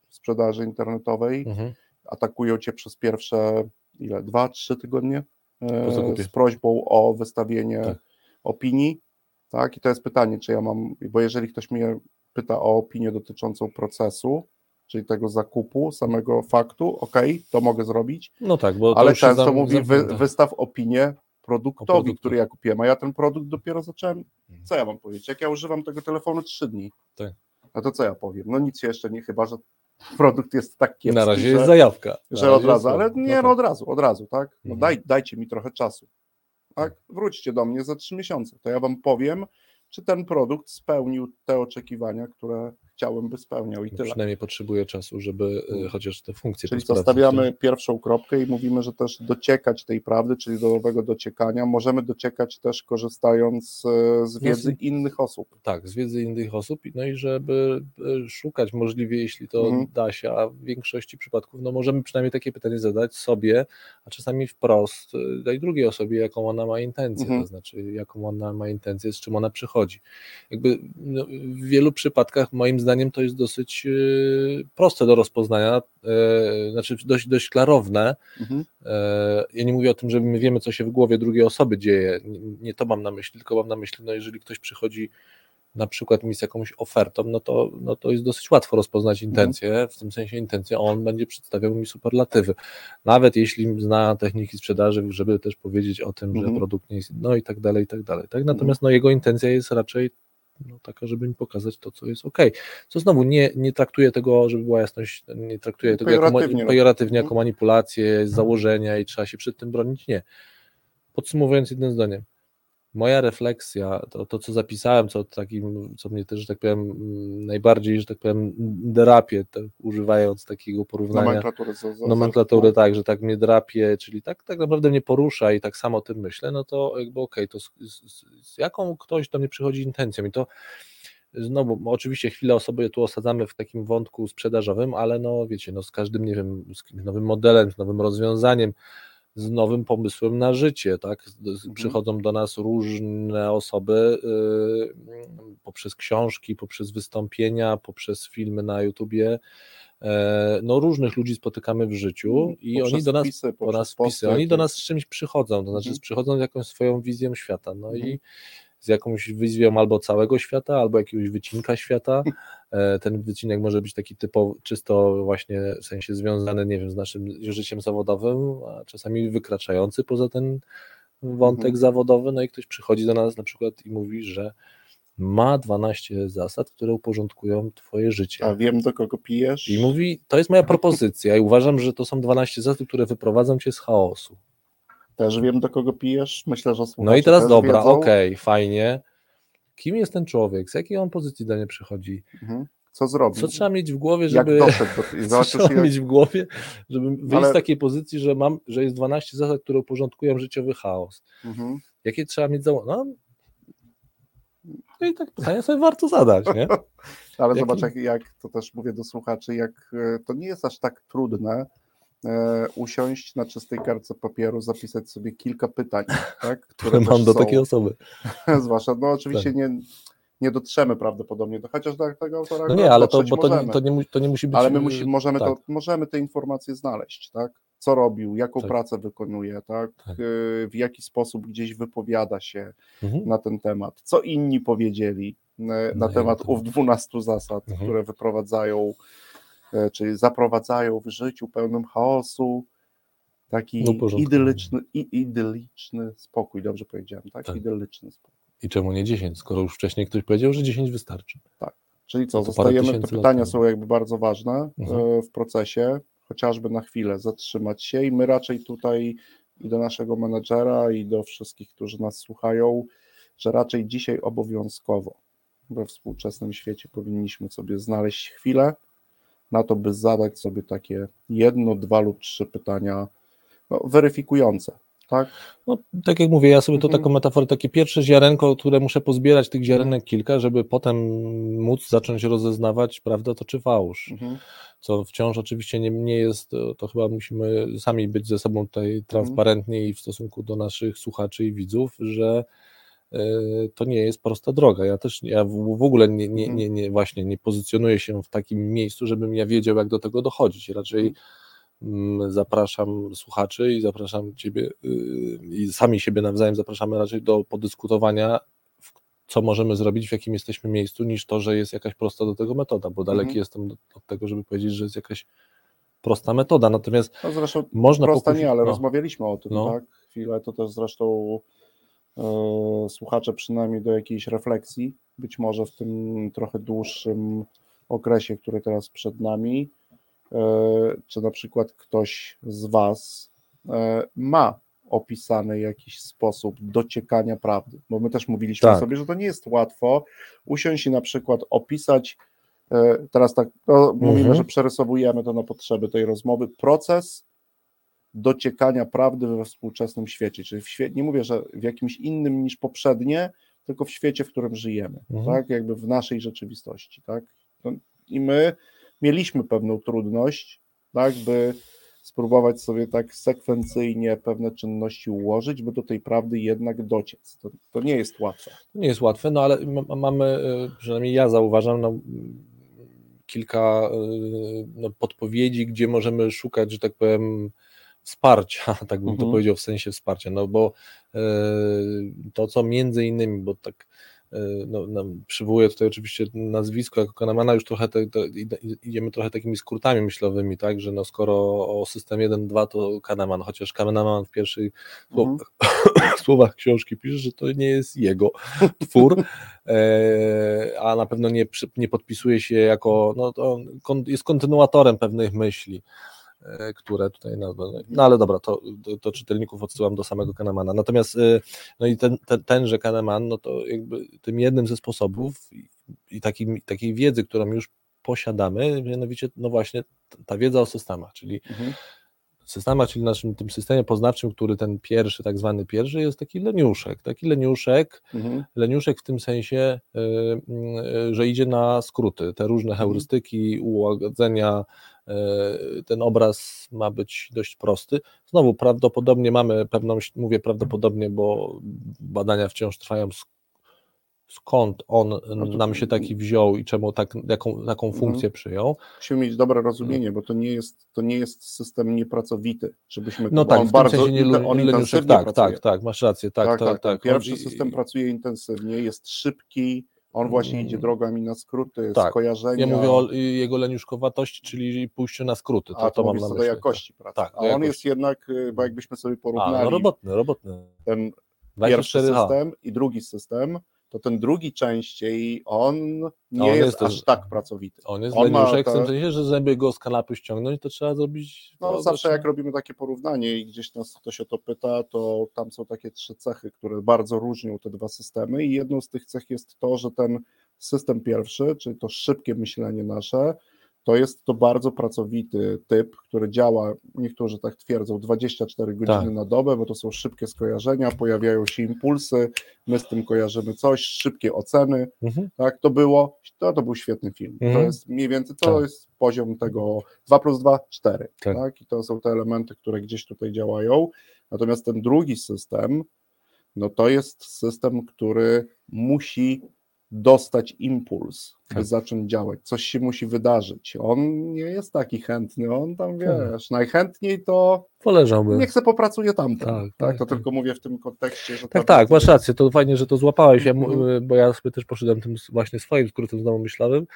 sprzedaży internetowej, Mhm. atakują cię przez pierwsze ile, dwa, trzy tygodnie e, z prośbą o wystawienie Tak. opinii, tak, i to jest pytanie, czy ja mam, bo jeżeli ktoś mnie pyta o opinię dotyczącą procesu, czyli tego zakupu, samego faktu, ok, to mogę zrobić, No tak, bo ale często zam- mówi, wy, wystaw opinię produktowi, który ja kupiłem, a ja ten produkt dopiero zacząłem, Mhm. co ja mam powiedzieć, jak ja używam tego telefonu trzy dni, Tak. no to co ja powiem, no nic jeszcze nie, chyba, że [LAUGHS] produkt jest tak kiepski, Na razie że, jest zajawka. Na że od razu, ale nie, no, tak. od razu, od razu, tak, no Mhm. daj, dajcie mi trochę czasu, tak, wróćcie do mnie za trzy miesiące, to ja wam powiem, czy ten produkt spełnił te oczekiwania, które chciałem, by spełniał i tyle. Przynajmniej potrzebuje czasu, żeby y, chociaż te funkcje Czyli to posprawdzać. stawiamy pierwszą kropkę i mówimy, że też dociekać tej prawdy, czyli do owego dociekania, możemy dociekać też korzystając e, z wiedzy z- innych osób. Tak, z wiedzy innych osób, no i żeby y, szukać możliwie, jeśli to Mhm. da się, a w większości przypadków, no możemy przynajmniej takie pytanie zadać sobie, a czasami wprost y, tej drugiej osobie, jaką ona ma intencję, Mhm. to znaczy jaką ona ma intencję, z czym ona przychodzi. Jakby no, w wielu przypadkach moim zdaniem to jest dosyć y, proste do rozpoznania, y, znaczy dość, dość klarowne, Mhm. E, Ja nie mówię o tym, że my wiemy, co się w głowie drugiej osoby dzieje. Nie, to mam na myśli, tylko mam na myśli, no jeżeli ktoś przychodzi na przykład mi z jakąś ofertą, no to, no to jest dosyć łatwo rozpoznać intencję, w tym sensie intencję, on będzie przedstawiał mi superlatywy. Nawet jeśli zna techniki sprzedaży, żeby też powiedzieć o tym, Mhm. że produkt nie jest, no i tak dalej, i tak dalej. Tak? Natomiast no, jego intencja jest raczej no, taka, żeby mi pokazać to, co jest ok. Co znowu nie, nie traktuje tego, żeby była jasność, nie traktuje tego jako, Pejoratywnie. ma- pejoratywnie Mhm. jako manipulację, z założenia i trzeba się przed tym bronić. Nie. Podsumowując jednym zdaniem, moja refleksja, to, to co zapisałem, co takim, co mnie też, że tak powiem, mm, najbardziej, że tak powiem, drapie, tak, używając takiego porównania. Nomenklatury. nomenklatury tak, że tak mnie drapie, czyli tak, tak naprawdę mnie porusza i tak samo o tym myślę, no to jakby okej, to z, z, z jaką ktoś do mnie przychodzi intencją? I to znowu, no oczywiście chwilę osoby tu osadzamy w takim wątku sprzedażowym, ale no wiecie, no z każdym, nie wiem, z nowym modelem, z nowym rozwiązaniem, z nowym pomysłem na życie, tak, Mhm. przychodzą do nas różne osoby yy, poprzez książki, poprzez wystąpienia, poprzez filmy na YouTubie, E, no różnych ludzi spotykamy w życiu i Poprzez oni do nas wpisy, po nas wpisy, oni do nas z czymś przychodzą, to znaczy Mhm. przychodzą z jakąś swoją wizją świata, no Mhm. i z jakąś wizją albo całego świata, albo jakiegoś wycinka świata. E, Ten wycinek może być taki typowo, czysto właśnie w sensie związany, nie wiem, z naszym życiem zawodowym, a czasami wykraczający poza ten wątek Mhm. zawodowy, no i ktoś przychodzi do nas na przykład i mówi, że ma 12 zasad, które uporządkują twoje życie. A wiem, do kogo pijesz. I mówi, to jest moja propozycja i uważam, że to są 12 zasad, które wyprowadzą cię z chaosu. Też wiem, do kogo pijesz. Myślę, że słuchacze No i teraz też dobra, wiedzą. okej, fajnie. Kim jest ten człowiek? Z jakiej on pozycji do mnie przychodzi? Mhm. Co zrobił? Co trzeba mieć w głowie, Jak żeby. doszedł do [LAUGHS] Co zobaczysz, trzeba mieć w głowie, żeby wyjść Ale- z takiej pozycji, że mam, że jest 12 zasad, które uporządkują życiowy chaos. Mhm. Jakie trzeba mieć za. No, no i tak pytanie sobie warto zadać, nie? [LAUGHS] Ale Jaki- zobacz, jak, jak to też mówię do słuchaczy, jak e, to nie jest aż tak trudne usiąść na czystej kartce papieru, zapisać sobie kilka pytań, [LAUGHS] tak, Które mam do są, takiej osoby. [LAUGHS] zwłaszcza, no oczywiście Tak. nie, nie dotrzemy prawdopodobnie, do, chociaż do tego autora No nie, ale to, bo to, możemy. to, nie, to nie musi być. ale my musi, możemy, tak. to, możemy te informacje znaleźć, tak? Co robił, jaką Tak. pracę wykonuje, tak? Tak. E, W jaki sposób gdzieś wypowiada się Mhm. na ten temat, co inni powiedzieli e, na Na temat jego ów 12 zasad, Mhm. które wyprowadzają, e, czyli zaprowadzają w życiu pełnym chaosu taki No, idylliczny, idylliczny spokój, dobrze powiedziałem, tak? Tak. Idylliczny spokój. I czemu nie 10, skoro już wcześniej ktoś powiedział, że 10 wystarczy. Czyli co, zostajemy, te pytania są jakby bardzo ważne Mhm. e, w procesie, chociażby na chwilę zatrzymać się i my raczej tutaj i do naszego menedżera i do wszystkich, którzy nas słuchają, że raczej dzisiaj obowiązkowo we współczesnym świecie powinniśmy sobie znaleźć chwilę na to, by zadać sobie takie jedno, dwa lub trzy pytania no, weryfikujące, tak? No, tak jak mówię, ja sobie to Mhm. taką metaforę, takie pierwsze ziarenko, które muszę pozbierać tych ziarenek kilka, żeby potem móc zacząć rozeznawać, prawda, to czy fałsz. Mhm. Co wciąż oczywiście nie, nie jest, to, chyba musimy sami być ze sobą tutaj transparentni i w stosunku do naszych słuchaczy i widzów, że to nie jest prosta droga. Ja też ja w, ogóle nie, nie, Mhm. nie, nie, właśnie nie pozycjonuję się w takim miejscu, żebym ja wiedział, jak do tego dochodzić. Raczej mm, zapraszam słuchaczy i zapraszam Ciebie y, i sami siebie nawzajem zapraszamy raczej do podyskutowania, co możemy zrobić, w jakim jesteśmy miejscu, niż to, że jest jakaś prosta do tego metoda, bo daleki Mhm. jestem od tego, żeby powiedzieć, że jest jakaś prosta metoda. Natomiast No zresztą można prosta pokusić- nie, ale no. rozmawialiśmy o tym, No. tak? Chwilę, to też zresztą słuchacze przynajmniej do jakiejś refleksji, być może w tym trochę dłuższym okresie, który teraz przed nami, e, czy na przykład ktoś z Was e, ma opisany jakiś sposób dociekania prawdy, bo my też mówiliśmy Tak. sobie, że to nie jest łatwo usiąść i na przykład opisać e, teraz tak, no, mówimy, Mhm. że przerysowujemy to na potrzeby tej rozmowy, proces dociekania prawdy we współczesnym świecie, czyli w świe- nie mówię, że w jakimś innym niż poprzednie, tylko w świecie, w którym żyjemy, Mhm. tak, jakby w naszej rzeczywistości, tak, no, i my mieliśmy pewną trudność, tak, by spróbować sobie tak sekwencyjnie pewne czynności ułożyć, by do tej prawdy jednak dociec. To, to nie jest łatwe. To nie jest łatwe, no ale ma- mamy, y, przynajmniej ja zauważam, no, kilka y, no, podpowiedzi, gdzie możemy szukać, że tak powiem, wsparcia, [LAUGHS] tak bym to Mhm. powiedział, w sensie wsparcia, no bo y, to, co między innymi, bo tak y, no, no, przywołuję tutaj oczywiście nazwisko jako Kahnemana, już trochę te, te, idziemy trochę takimi skrótami myślowymi, tak, że no skoro o system 1.2 to Kahneman, chociaż Kahneman w pierwszej Mhm. [COUGHS] słowach książki pisze, że to nie jest jego twór, e, a na pewno nie, nie podpisuje się jako, no to jest kontynuatorem pewnych myśli, e, które tutaj, no, no, ale dobra, to, to, to czytelników odsyłam do samego Kahnemana. Natomiast, e, no i ten, ten, tenże Kahneman, no to jakby tym jednym ze sposobów i, takim, takiej wiedzy, którą już posiadamy, mianowicie, no właśnie ta wiedza o systemach, czyli Mhm. Systemach, czyli naszym tym systemie poznawczym, który ten pierwszy, tak zwany pierwszy, jest taki leniuszek. Taki leniuszek, Mhm. leniuszek w tym sensie, y, y, że idzie na skróty, te różne heurystyki, ułagodzenia. y, Ten obraz ma być dość prosty. Znowu prawdopodobnie mamy pewną, mówię prawdopodobnie, bo badania wciąż trwają, skąd on nam się taki wziął i czemu tak, jaką, taką Mhm. funkcję przyjął. Musimy mieć dobre rozumienie, bo to nie jest, to nie jest system niepracowity, żebyśmy No tak, on w bardzo sensie nie on intensywnie tak, pracuje. tak, tak, masz rację, tak, tak, tak, tak, tak. Pierwszy On- system pracuje intensywnie, jest szybki, on właśnie Mm. idzie drogami na skróty, Tak. skojarzenia. Ja mówię o y, jego leniuszkowatości, czyli pójściu na skróty. To, a to to mam na co do myśli. jakości pracy. Tak, a on jakości. jest jednak, y, bo jakbyśmy sobie A, porównali no robotny, robotny. ten pierwszy 24H. system i drugi system, to ten drugi częściej on nie on jest, jest aż tak pracowity. On jest On leniuszek w te- tym sensie, że żeby go z kanapy ściągnąć, to trzeba zrobić... No, to, zawsze to jak robimy takie porównanie i gdzieś nas ktoś o to pyta, to tam są takie trzy cechy, które bardzo różnią te dwa systemy i jedną z tych cech jest to, że ten system pierwszy, czyli to szybkie myślenie nasze, to jest to bardzo pracowity typ, który działa, niektórzy tak twierdzą, 24 godziny Tak. na dobę, bo to są szybkie skojarzenia, pojawiają się impulsy, my z tym kojarzymy coś, szybkie oceny, Mhm. tak, to było, to, to był świetny film. To Mhm. jest mniej więcej, to Tak. jest poziom tego 2 plus 2, 4, Tak. tak. I to są te elementy, które gdzieś tutaj działają. Natomiast ten drugi system, no to jest system, który musi dostać impuls, by Tak. zacząć działać. Coś się musi wydarzyć. On nie jest taki chętny, on tam Tak. wiesz, najchętniej to Poleżałby. niech se popracuje tamten. Tak, Tak, tak, to tak. tylko mówię w tym kontekście, że Tak, ta tak, masz rację, to fajnie, że to złapałeś, ja, Mhm. bo ja sobie też poszedłem tym właśnie swoim skrótem znowu myślowym.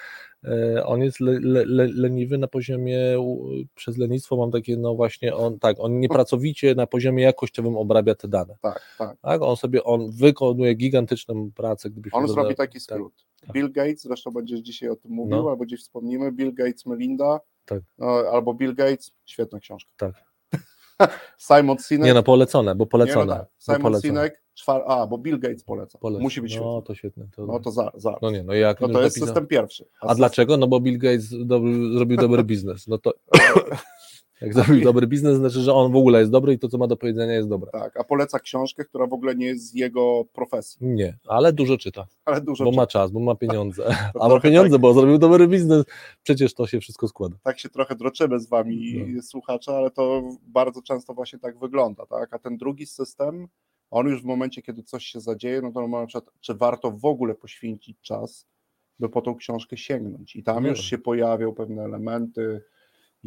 E, On jest le, le, le, leniwy na poziomie, przez lenistwo mam takie, no właśnie, on tak, on niepracowicie na poziomie jakościowym obrabia te dane. Tak, tak. Tak, on sobie, on wykonuje gigantyczną pracę, gdybyśmy On zrobi taki tak, skrót. Tak. Bill Gates, zresztą będziesz dzisiaj o tym mówił, No. albo gdzieś wspomnimy, Bill Gates, Melinda, Tak. no, albo Bill Gates, świetna książka. Tak. [LAUGHS] Simon Sinek, Nie no, polecone, bo nie, polecone. no tak. bo Simon polecone. Sinek, czwar... a, bo Bill Gates poleca, Polecone. musi być świetny. No to świetne. To, No to za, za. no nie, no jak No to jest napisał- system pierwszy. A dlaczego? No bo Bill Gates zrobił dobry biznes. No to [LAUGHS] jak zrobił dobry biznes, znaczy, że on w ogóle jest dobry i to, co ma do powiedzenia, jest dobre. Tak, a poleca książkę, która w ogóle nie jest z jego profesji, Nie, ale dużo czyta, ale dużo bo czyta. ma czas, bo ma pieniądze. [LAUGHS] A ma [LAUGHS] pieniądze, bo zrobił dobry biznes. Przecież to się wszystko składa. tak się trochę droczymy z wami, No. słuchacze, ale to bardzo często właśnie tak wygląda, tak? A ten drugi system, on już w momencie, kiedy coś się zadzieje, no to na przykład, czy warto w ogóle poświęcić czas, by po tą książkę sięgnąć. I tam No. już się pojawią pewne elementy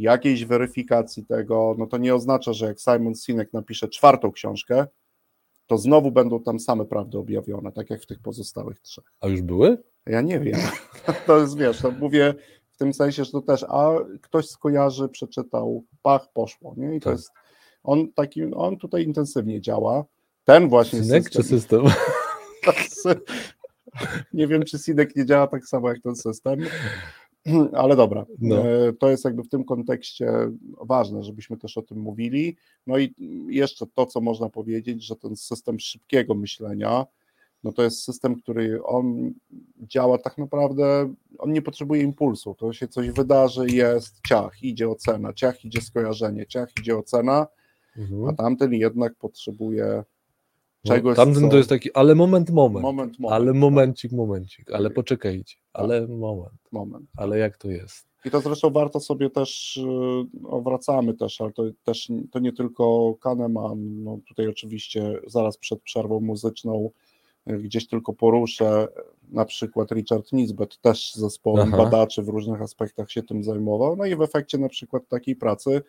jakiejś weryfikacji tego, no to nie oznacza, że jak Simon Sinek napisze czwartą książkę, to znowu będą tam same prawdy objawione, tak jak w tych pozostałych trzech. A już były? Ja nie wiem. [LAUGHS] To jest, wiesz, to mówię w tym sensie, że to też, a ktoś skojarzy, przeczytał, pach, poszło, nie? I to Tak. jest, on taki, on tutaj intensywnie działa. Ten właśnie Synek czy system, system? [LAUGHS] nie wiem, czy Sinek nie działa tak samo jak ten system, [CLEARS THROAT] ale dobra, No. E, to jest jakby w tym kontekście ważne, żebyśmy też o tym mówili. No i jeszcze to, co można powiedzieć, że ten system szybkiego myślenia, no to jest system, który on działa tak naprawdę, on nie potrzebuje impulsu, to się coś wydarzy, jest ciach, idzie ocena, ciach idzie skojarzenie, ciach idzie ocena, Mhm. a tamten jednak potrzebuje No, czegoś, Tamten co... to jest taki, ale moment, moment. moment, moment, ale tak, momencik, momencik, ale Tak. poczekajcie, ale moment, moment. ale jak to jest? I to zresztą warto sobie też, y, no wracamy też, ale to też to nie tylko Kahneman, no tutaj oczywiście zaraz przed przerwą muzyczną y, gdzieś tylko poruszę, na przykład Richard Nisbet też z zespołem Aha. badaczy w różnych aspektach się tym zajmował, no i w efekcie na przykład takiej pracy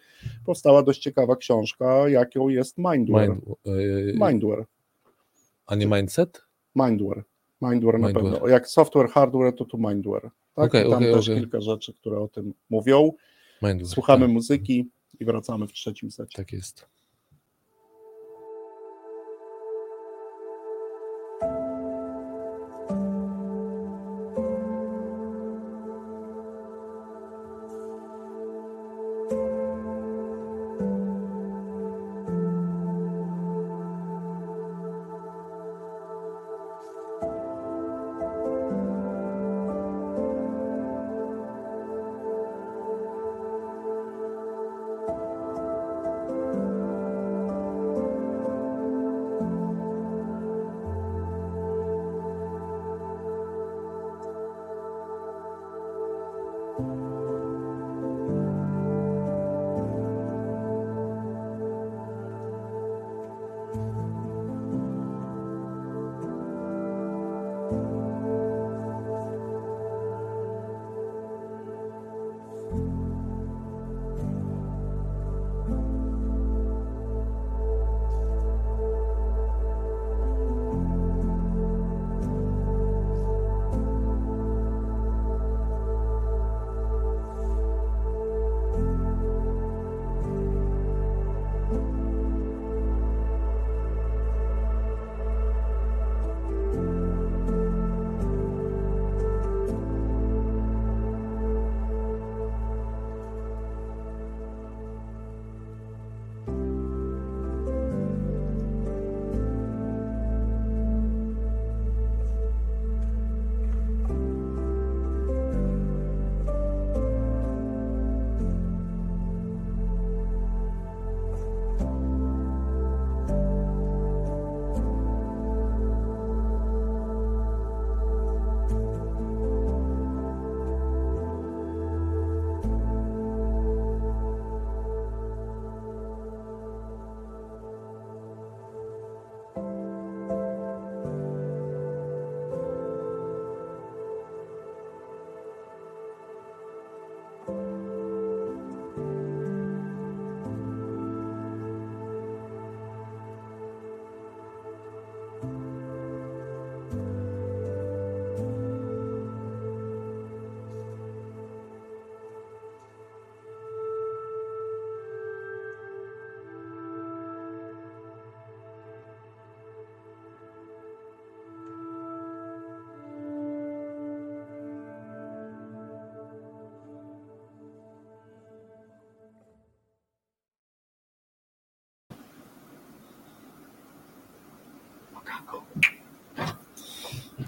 powstała dość ciekawa książka, jaką jest Mindware. Mind, yy, Mindware. A nie mindset? Mindware. Mindware na Mindware. pewno. Jak software, hardware, to tu Mindware. Tak? I tam okej, też okej. kilka rzeczy, które o tym mówią. Mind, Słuchamy tak, muzyki i wracamy w trzecim secie. tak jest.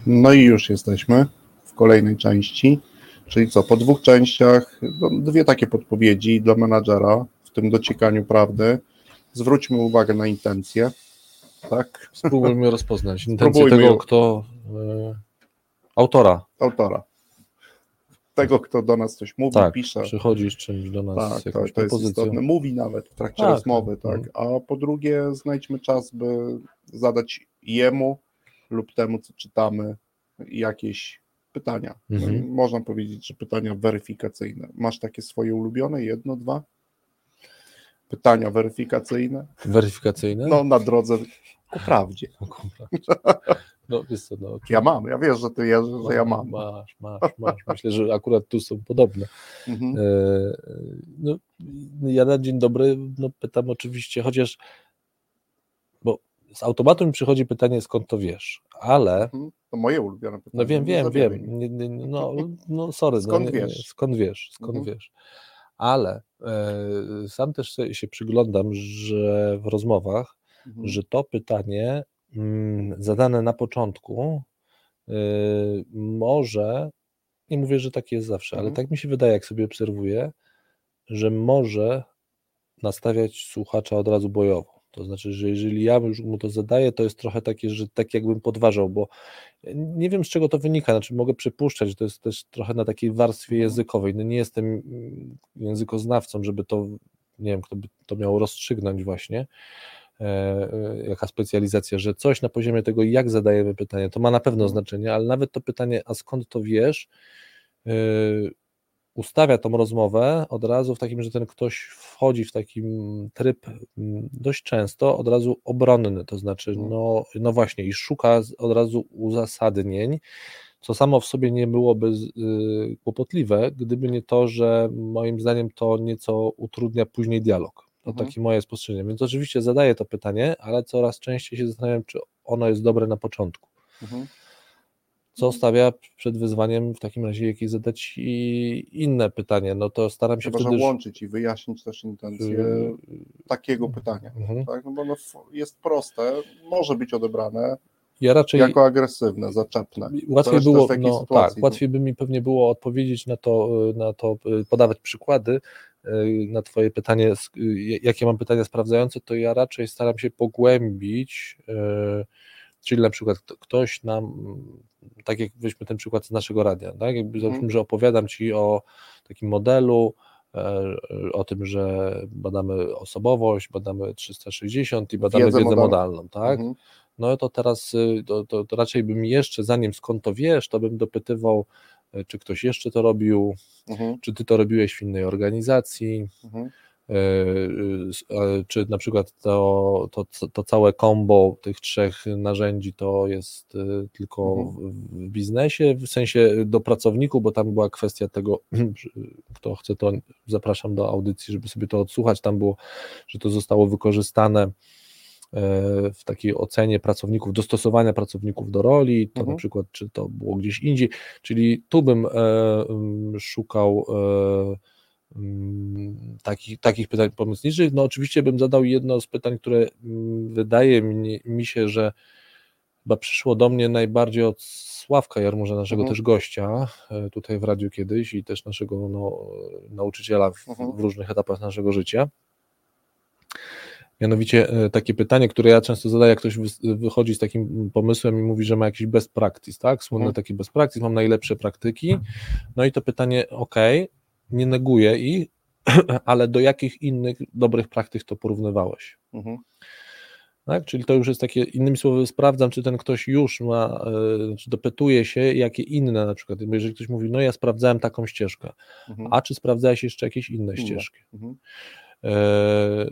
No i już jesteśmy w kolejnej części. Czyli co, po dwóch częściach, no, dwie takie podpowiedzi dla menadżera w tym dociekaniu prawdy. Zwróćmy uwagę na intencje. Tak, Spróbujmy rozpoznać [LAUGHS] Spróbujmy tego, kto. e, autora. autora. Tego, kto do nas coś mówi, Tak, pisze. przychodzi z czymś do nas, Tak, to, to jest istotne. Mówi nawet w trakcie Tak, rozmowy, tak. tak. A po drugie, znajdźmy czas, by zadać jemu lub temu, co czytamy, jakieś pytania. No Mhm. Można powiedzieć, że pytania weryfikacyjne. Masz takie swoje ulubione, jedno, dwa? Pytania weryfikacyjne? Weryfikacyjne? No, na drodze ku prawdzie. [LAUGHS] No. No, wiesz co, no, Ja mam, ja wiesz, że ty jeżdżysz, że ja mam. Masz, masz, masz. Myślę, że akurat tu są podobne. Mhm. E, No, ja na dzień dobry no, pytam oczywiście, chociaż z automatu mi przychodzi pytanie, skąd to wiesz, ale Mhm. To moje ulubione pytanie. no wiem, wiem, wiem, nie, nie, no, [LAUGHS] no sorry, Skąd no, nie, wiesz? skąd wiesz, skąd Mhm. wiesz, ale e, sam też się przyglądam, że w rozmowach, Mhm. że to pytanie mm, zadane na początku y, może, nie mówię, że tak jest zawsze, ale Mhm. tak mi się wydaje, jak sobie obserwuję, że może nastawiać słuchacza od razu bojowo. To znaczy, że jeżeli ja już mu to zadaję, to jest trochę takie, że tak jakbym podważał, bo nie wiem z czego to wynika, znaczy mogę przypuszczać, że to jest też trochę na takiej warstwie Mhm. językowej. No nie jestem mm, językoznawcą, żeby to, nie wiem, kto by to miał rozstrzygnąć właśnie, e, e, jaka specjalizacja, że coś na poziomie tego, jak zadajemy pytanie, to ma na pewno Mhm. znaczenie, ale nawet to pytanie, a skąd to wiesz, e, ustawia tą rozmowę od razu w takim, że ten ktoś wchodzi w takim tryb mm, dość często od razu obronny, to znaczy, Mhm. no, no właśnie, i szuka od razu uzasadnień, co samo w sobie nie byłoby y, kłopotliwe, gdyby nie to, że moim zdaniem to nieco utrudnia później dialog. To Mhm. takie moje spostrzeżenie. Więc oczywiście zadaję to pytanie, ale coraz częściej się zastanawiam, czy ono jest dobre na początku. Mhm. Co stawia przed wyzwaniem w takim razie jakieś zadać i inne pytanie. No to staram się Chyba, wtedy. łączyć i wyjaśnić też intencje y, takiego pytania. mhm. Tak? No bo ono f- jest proste, może być odebrane Ja raczej jako agresywne, zaczepne. łatwiej było, no, sytuacji. tak, łatwiej by mi pewnie było odpowiedzieć na to, na to, y, podawać przykłady y, na Twoje pytanie, y, jakie mam pytania sprawdzające, to ja raczej staram się pogłębić, y, czyli na przykład kto- ktoś nam, tak jak weźmy ten przykład z naszego radia, tak, jakby Mhm. załóżmy, że opowiadam Ci o takim modelu, e, o tym, że badamy osobowość, badamy 360 i badamy Wiedzę wiedzę, modalną. modalną, tak? Mhm. No to teraz y, to, to, to raczej bym jeszcze, zanim skąd to wiesz, to bym dopytywał, y, czy ktoś jeszcze to robił, Mhm. czy ty to robiłeś w innej organizacji, Mhm. E, czy na przykład to, to, to całe kombo tych trzech narzędzi to jest y, tylko Mhm. w, biznesie, w sensie do pracowników, bo tam była kwestia tego, [CLEARS THROAT] kto chce to zapraszam do audycji, żeby sobie to odsłuchać, tam było, że to zostało wykorzystane e, w takiej ocenie pracowników, dostosowania pracowników do roli, to Mhm. na przykład czy to było gdzieś indziej, czyli tu bym e, szukał e, takich, takich pytań pomocniczych. No oczywiście bym zadał jedno z pytań, które mm, wydaje mi, mi się, że chyba przyszło do mnie najbardziej od Sławka Jarmurza, naszego Mhm. też gościa e, tutaj w radiu kiedyś i też naszego no, nauczyciela w, Mhm. w różnych etapach naszego życia. Mianowicie e, takie pytanie, które ja często zadaję, jak ktoś wy- wychodzi z takim pomysłem i mówi, że ma jakiś best practice, tak? Słynny Mhm. taki best practice, mam najlepsze praktyki. No i to pytanie, ok, nie neguję ich, [CLEARS THROAT] ale do jakich innych dobrych praktyk to porównywałeś? Mhm. Tak? Czyli to już jest takie, innymi słowy, sprawdzam, czy ten ktoś już ma, e, czy dopytuje się, jakie inne na przykład, jeżeli ktoś mówi, no ja sprawdzałem taką ścieżkę, Mhm. a czy sprawdzałeś jeszcze jakieś inne ścieżki? Mhm. E,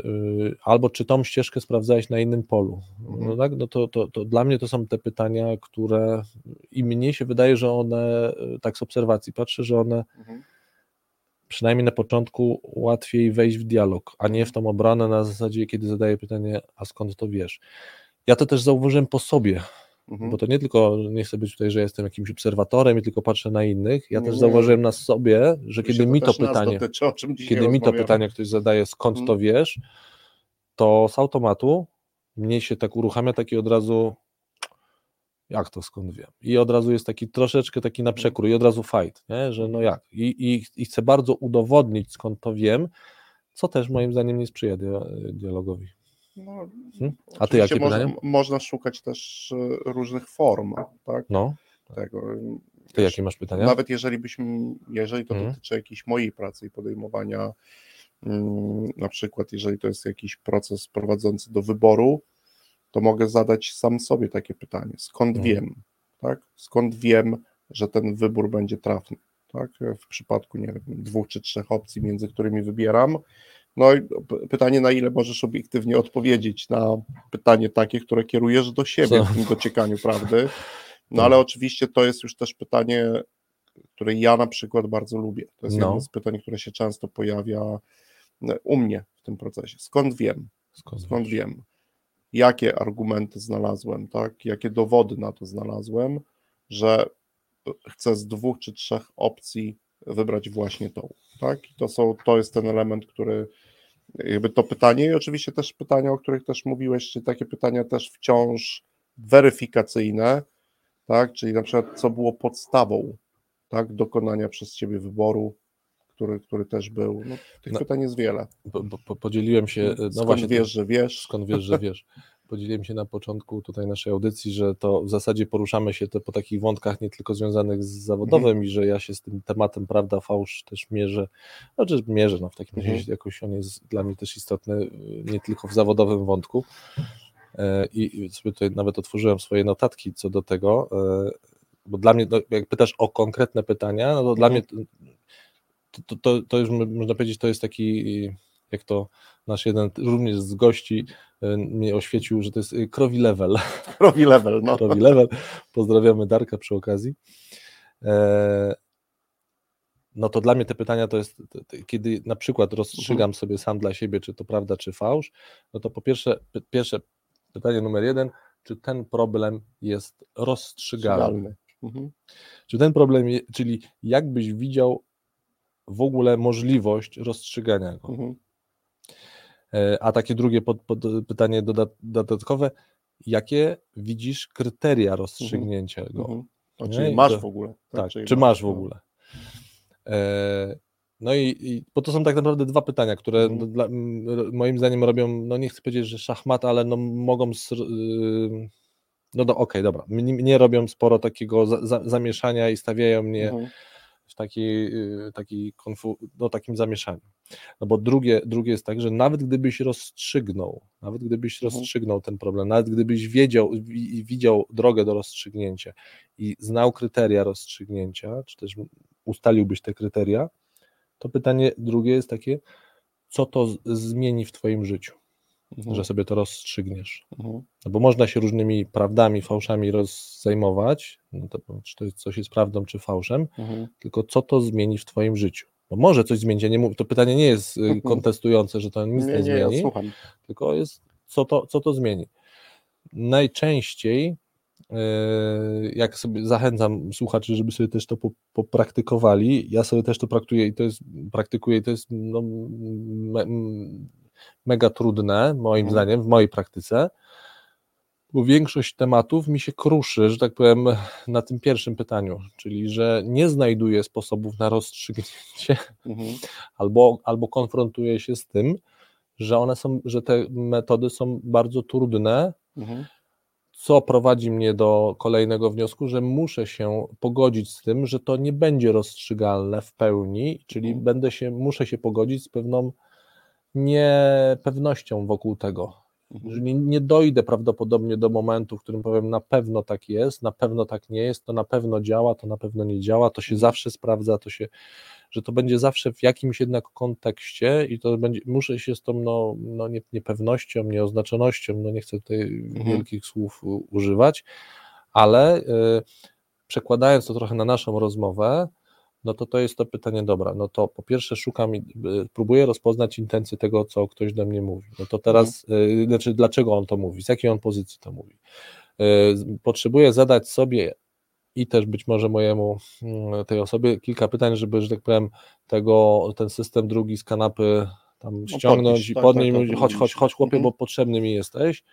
y, albo czy tą ścieżkę sprawdzałeś na innym polu. No, Mhm. tak? no to, to, to dla mnie to są te pytania, które i mnie się wydaje, że one, tak z obserwacji patrzę, że one Mhm. Przynajmniej na początku łatwiej wejść w dialog, a nie w tą obronę na zasadzie, kiedy zadaję pytanie, a skąd to wiesz? Ja to też zauważyłem po sobie, Mhm. bo to nie tylko, nie chcę być tutaj, że jestem jakimś obserwatorem i tylko patrzę na innych, ja Nie, też nie. zauważyłem na sobie, że kiedy mi to pytanie dotyczy, kiedy mi to pytanie ktoś zadaje, skąd Mhm. to wiesz, to z automatu mnie się tak uruchamia taki od razu, jak to skąd wiem? I od razu jest taki troszeczkę taki na Mhm. przekór i od razu fight, nie? że no jak? I, i, I chcę bardzo udowodnić, skąd to wiem, co też moim zdaniem nie sprzyja dia- dialogowi. No, Hmm? A ty jakie można, pytanie? Można szukać też e, różnych form, tak? No, Tego. ty jakie masz pytania? Nawet jeżeli byśmy, jeżeli to Mhm. dotyczy jakiejś mojej pracy i podejmowania, mm, na przykład jeżeli to jest jakiś proces prowadzący do wyboru, to mogę zadać sam sobie takie pytanie, skąd Mhm. wiem, tak? Skąd wiem, że ten wybór będzie trafny, tak? W przypadku, nie wiem, dwóch czy trzech opcji, między którymi wybieram, no i pytanie, na ile możesz obiektywnie odpowiedzieć na pytanie takie, które kierujesz do siebie Co? w tym dociekaniu prawdy. [LAUGHS] No Tak. ale oczywiście to jest już też pytanie, które ja na przykład bardzo lubię. To jest No. jedno z pytań, które się często pojawia u mnie w tym procesie. Skąd wiem? Skąd, Skąd wiem? Jakie argumenty znalazłem, tak? Jakie dowody na to znalazłem, że chcę z dwóch czy trzech opcji wybrać właśnie tą, tak? I to są, to jest ten element, który jakby to pytanie i oczywiście też pytania, o których też mówiłeś, czy takie pytania też wciąż weryfikacyjne, tak? Czyli na przykład co było podstawą tak, dokonania przez ciebie wyboru, który, który też był. No, tych No. pytań jest wiele. Po, po, podzieliłem się, no Skąd właśnie, wiesz, że wiesz? skąd wiesz, że wiesz. [LAUGHS] Podzieliłem się na początku tutaj naszej audycji, że to w zasadzie poruszamy się po takich wątkach nie tylko związanych z zawodowym Mhm. i że ja się z tym tematem prawda, fałsz też mierzę, znaczy mierzę, no w takim razie Mhm. jakoś on jest dla mnie też istotny, nie tylko w zawodowym wątku. E, I sobie tutaj nawet otworzyłem swoje notatki co do tego, e, bo dla mnie, no, jak pytasz o konkretne pytania, no to dla mnie Mhm. To, to, to, już mo- można powiedzieć, to jest taki, jak to nasz jeden również z gości y, mnie oświecił, że to jest y, krowi level. [LAUGHS] Robi level, no. Krowi level. Pozdrawiamy Darka przy okazji. E, No to dla mnie te pytania to jest, kiedy na przykład rozstrzygam sobie sam dla siebie, czy to prawda, czy fałsz, no to po pierwsze, pierwsze pytanie numer jeden, czy ten problem jest rozstrzygalny? Mhm. Czy ten problem, czyli jakbyś widział w ogóle możliwość rozstrzygania go? Mhm. E, A takie drugie pod, pod, pytanie doda, dodatkowe, jakie widzisz kryteria rozstrzygnięcia go? Mhm. Nie? czyli I masz to- w ogóle. Tak, czyli czy masz w no. ogóle? E, No i, i bo to są tak naprawdę dwa pytania, które Mhm. dla, moim zdaniem robią, no nie chcę powiedzieć, że szachmat, ale no mogą, y, no do, okej, dobra, mnie, mnie robią sporo takiego za, za, zamieszania i stawiają mnie Mhm. W takiej, y, takiej konfu, no, takim zamieszaniu. No bo drugie, drugie jest tak, że nawet gdybyś rozstrzygnął, nawet gdybyś Mhm. rozstrzygnął ten problem, nawet gdybyś wiedział, wi- widział drogę do rozstrzygnięcia i znał kryteria rozstrzygnięcia, czy też ustaliłbyś te kryteria, to pytanie drugie jest takie, co to zmieni w twoim życiu, Mhm. że sobie to rozstrzygniesz. Mhm. No bo można się różnymi prawdami, fałszami rozzajmować, no to, czy to jest coś jest prawdą, czy fałszem, Mhm. tylko co to zmieni w Twoim życiu. Bo może coś zmienić, ja nie mówię, to pytanie nie jest y, Mhm. kontestujące, że to nic nie, Nie, nie, ja zmieni, słucham. tylko jest co to, co to zmieni. Najczęściej, y, jak sobie zachęcam słuchaczy, żeby sobie też to po- popraktykowali, ja sobie też to praktykuję i to jest, praktykuję i to jest no, mega trudne, moim Mhm. zdaniem, w mojej praktyce, bo większość tematów mi się kruszy, że tak powiem, na tym pierwszym pytaniu, czyli że nie znajduję sposobów na rozstrzygnięcie, Mhm. albo, albo konfrontuję się z tym, że one są, że te metody są bardzo trudne, Mhm. co prowadzi mnie do kolejnego wniosku, że muszę się pogodzić z tym, że to nie będzie rozstrzygalne w pełni, czyli Mhm. będę się, muszę się pogodzić z pewną niepewnością wokół tego. Mhm. Że nie, nie dojdę prawdopodobnie do momentu, w którym powiem, na pewno tak jest, na pewno tak nie jest, to na pewno działa, to na pewno nie działa, to się zawsze sprawdza, to się, że to będzie zawsze w jakimś jednak kontekście i to będzie, muszę się z tą no, no nie, niepewnością, nieoznaczonością, no nie chcę tutaj Mhm. wielkich słów używać, ale y, przekładając to trochę na naszą rozmowę, no to to jest to pytanie, dobra, no to po pierwsze szukam, y, próbuję rozpoznać intencje tego, co ktoś do mnie mówi. No to teraz, y, znaczy dlaczego on to mówi, z jakiej on pozycji to mówi. Y, Potrzebuję zadać sobie i też być może mojemu mm, tej osobie kilka pytań, żeby, że tak powiem, tego, ten system drugi z kanapy tam ściągnąć podnieść, i tak, podnieść, tak, tak, chodź, chodź, chodź chłopie, Mhm. bo potrzebny mi jesteś,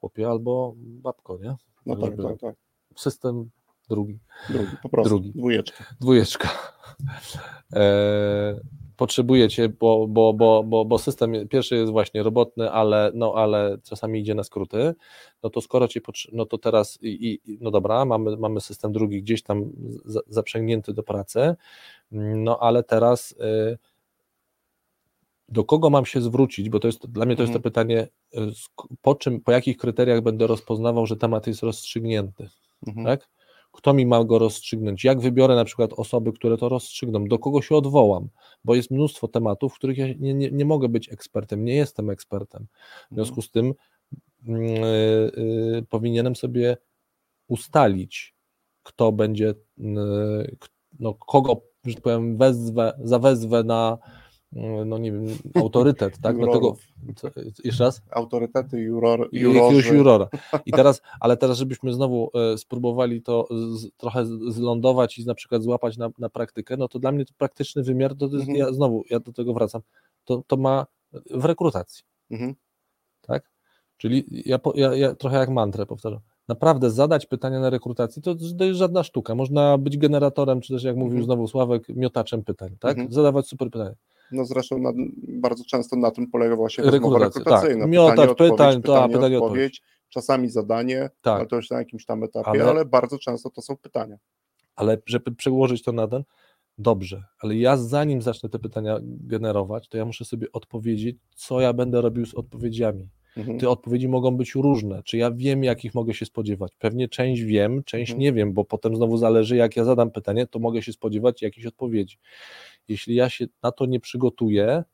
chłopie albo babko, nie? No tak, tak, tak. System drugi. Drugi, po prostu. Drugi. Dwójeczka. Dwójeczka. E, potrzebujecie, bo, bo, bo, bo, bo system pierwszy jest właśnie robotny, ale, no, ale czasami idzie na skróty. No to skoro ci no to teraz i, i, no dobra, mamy, mamy system drugi gdzieś tam za, zaprzęgnięty do pracy, no ale teraz y, do kogo mam się zwrócić, bo to jest dla mnie to jest to Mhm. pytanie, y, po czym, po jakich kryteriach będę rozpoznawał, że temat jest rozstrzygnięty Mhm. tak? Kto mi ma go rozstrzygnąć? Jak wybiorę na przykład osoby, które to rozstrzygną? Do kogo się odwołam? Bo jest mnóstwo tematów, w których ja nie, nie, nie mogę być ekspertem, nie jestem ekspertem. W związku z tym mm, y, y, powinienem sobie ustalić, kto będzie, y, k- no, kogo, że tak powiem, wezwę, zawezwę na, no nie wiem, autorytet, tak? Do tego, Jurorów. co, jeszcze raz? Autorytety, juror, I jakiegoś jurorzy. jurora. I teraz, ale teraz, żebyśmy znowu e, spróbowali to z, trochę zlądować i na przykład złapać na, na praktykę, no to dla mnie to praktyczny wymiar, to, jest, Mhm. ja znowu, ja do tego wracam, to, to ma w rekrutacji, Mhm. tak? Czyli ja, ja, ja trochę jak mantrę powtarzam, naprawdę zadać pytania na rekrutacji, to, to jest żadna sztuka. Można być generatorem, czy też jak mówił Mhm. znowu Sławek, miotaczem pytań, tak? Mhm. Zadawać super pytania. No zresztą na, bardzo często na tym polega właśnie rozmowa Rekrutacja, rekrutacyjna. tak. Miotacz Pytanie, odpowiedź, pytań, to, a, pytanie, pytanie, odpowiedź, czasami zadanie, Tak. ale to już na jakimś tam etapie, Ale- ale, bardzo często to są pytania. Ale żeby przełożyć to na ten, dobrze, ale ja zanim zacznę te pytania generować, to ja muszę sobie odpowiedzieć, co ja będę robił z odpowiedziami. Mhm. Te odpowiedzi mogą być różne. Czy ja wiem, jakich mogę się spodziewać? Pewnie część wiem, część Mhm. nie wiem, bo potem znowu zależy, jak ja zadam pytanie, to mogę się spodziewać jakichś odpowiedzi. Jeśli ja się na to nie przygotuję,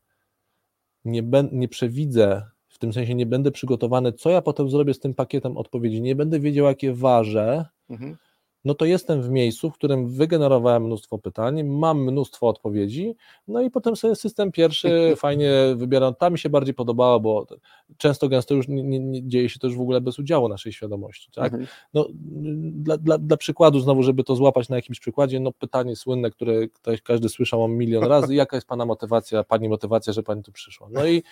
nie, ben, nie przewidzę, w tym sensie nie będę przygotowany, co ja potem zrobię z tym pakietem odpowiedzi, nie będę wiedział, jakie ważę, Mhm. No to jestem w miejscu, w którym wygenerowałem mnóstwo pytań, mam mnóstwo odpowiedzi, no i potem sobie system pierwszy [LAUGHS] fajnie wybieram. Ta mi się bardziej podobała, bo często gęsto już nie, nie, nie dzieje się to już w ogóle bez udziału naszej świadomości. Tak? Mhm. No, dla, dla, dla przykładu, znowu, żeby to złapać na jakimś przykładzie, no pytanie słynne, które ktoś, każdy słyszał milion [LAUGHS] razy, jaka jest Pana motywacja, Pani motywacja, że Pani tu przyszła? No i,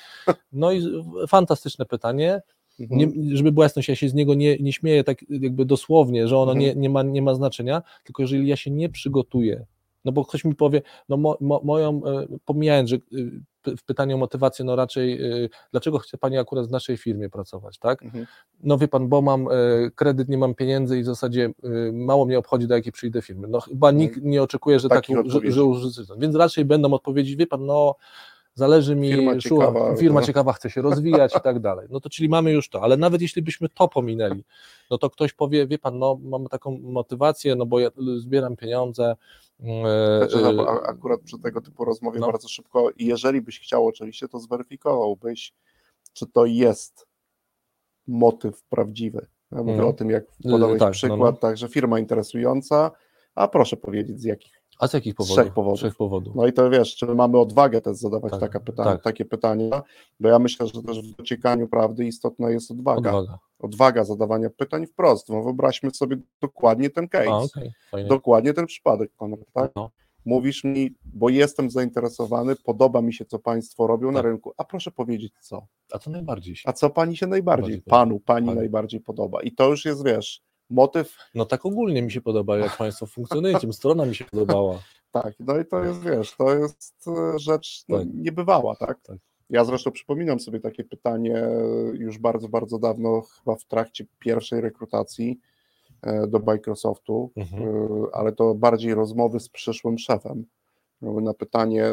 no i fantastyczne pytanie. Nie, żeby była jasność, ja się z niego nie, nie śmieję tak jakby dosłownie, że ono Mhm. nie, nie, ma, nie ma znaczenia, tylko jeżeli ja się nie przygotuję, no bo ktoś mi powie, no mo, mo, moją, e, pomijając, że e, w pytaniu o motywację, no raczej, e, dlaczego chce Pani akurat w naszej firmie pracować, tak? Mhm. No wie Pan, bo mam kredyt, nie mam pieniędzy i w zasadzie mało mnie obchodzi, do jakiej przyjdę firmy. No chyba nikt nie oczekuje, że, Takich taki, że, że użyczy. Więc raczej będą odpowiedzi, wie Pan, no zależy mi, Firma szua- ciekawa, firma no. ciekawa chce się rozwijać i tak dalej. No to czyli mamy już to, ale nawet jeśli byśmy to pominęli, no to ktoś powie, wie pan, no mam taką motywację, no bo ja zbieram pieniądze. Znaczy, akurat przy tego typu rozmowie no. bardzo szybko, i jeżeli byś chciał oczywiście, to zweryfikowałbyś, czy to jest motyw prawdziwy. Ja mówię Mhm. o tym, jak podałeś tak, no, przykład, no. także firma interesująca, a proszę powiedzieć z jakich. A z jakich z powodów? trzech powodów. Trzech powodów. No i to wiesz, czy mamy odwagę też zadawać Tak, taka pyta- tak. takie pytania, bo ja myślę, że też w dociekaniu prawdy istotna jest odwaga. Odwaga. Odwaga zadawania pytań wprost. No wyobraźmy sobie dokładnie ten case. A, fajnie. Dokładnie ten przypadek, Konrad, tak? No. Mówisz mi, bo jestem zainteresowany, podoba mi się, co Państwo robią na Tak. rynku. A proszę powiedzieć, co? A co najbardziej się? A co Pani się najbardziej, Bardziej podoba? Panu, Pani Pani. najbardziej podoba? I to już jest, wiesz, motyw, No tak ogólnie mi się podoba, jak Państwo funkcjonujecie, strona mi się podobała. [LAUGHS] tak, no i to jest, wiesz, to jest e, rzecz no, Tak. niebywała, tak? Tak. Ja zresztą przypominam sobie takie pytanie już bardzo, bardzo dawno, chyba w trakcie pierwszej rekrutacji e, do Microsoftu, Mhm. e, ale to bardziej rozmowy z przyszłym szefem. Na pytanie,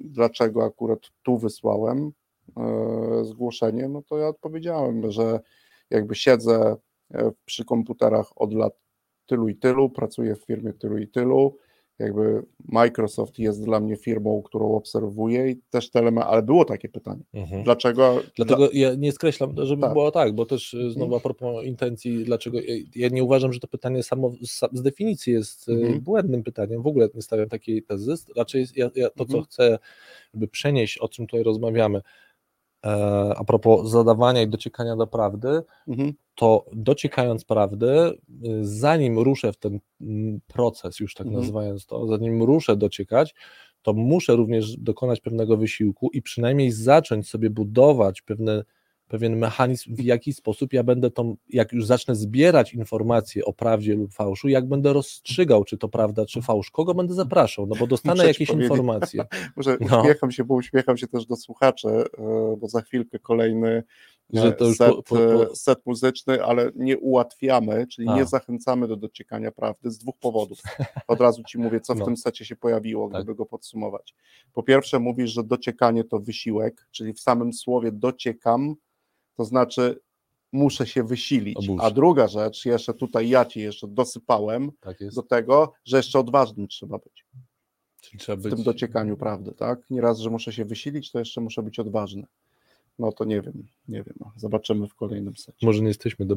dlaczego akurat tu wysłałem zgłoszenie, no to ja odpowiedziałem, że jakby siedzę przy komputerach od lat tylu i tylu, pracuję w firmie tylu i tylu, jakby Microsoft jest dla mnie firmą, którą obserwuję i też telema, ale było takie pytanie. Mhm. Dlaczego? Dlatego ja nie skreślam, żeby Tak. było tak, bo też y, znowu a propos intencji, dlaczego ja- ja nie uważam, że to pytanie samo z- definicji jest Mhm. błędnym pytaniem, w ogóle nie stawiam takiej tezy, raczej ja, ja to, co Mhm. chcę żeby przenieść, o czym tutaj rozmawiamy, e, a propos zadawania i dociekania do prawdy, Mhm. to dociekając prawdy, y, zanim ruszę w ten mm, proces, już tak Mhm. nazywając to, zanim ruszę dociekać, to muszę również dokonać pewnego wysiłku i przynajmniej zacząć sobie budować pewne, pewien mechanizm, w jaki sposób ja będę tą, jak już zacznę zbierać informacje o prawdzie lub fałszu, jak będę rozstrzygał, czy to prawda, czy fałsz, kogo będę zapraszał, no bo dostanę Muszę jakieś informacje. [LAUGHS] Może No. uśmiecham się, bo uśmiecham się też do słuchaczy, e, bo za chwilkę kolejny Że e, to już set, po- po- po- e, set muzyczny, ale nie ułatwiamy, czyli A. nie zachęcamy do dociekania prawdy z dwóch powodów. Od razu ci mówię, co w No. tym secie się pojawiło, Tak. gdyby go podsumować. Po pierwsze mówisz, że dociekanie to wysiłek, czyli w samym słowie dociekam, to znaczy muszę się wysilić. A druga rzecz, jeszcze tutaj ja ci jeszcze dosypałem Tak do tego, że jeszcze odważnym trzeba być Czyli trzeba w być tym dociekaniu prawdy, tak? Nieraz, że muszę się wysilić, to jeszcze muszę być odważny. No to nie wiem, nie wiem. Zobaczymy w kolejnym secie. Może nie jesteśmy do.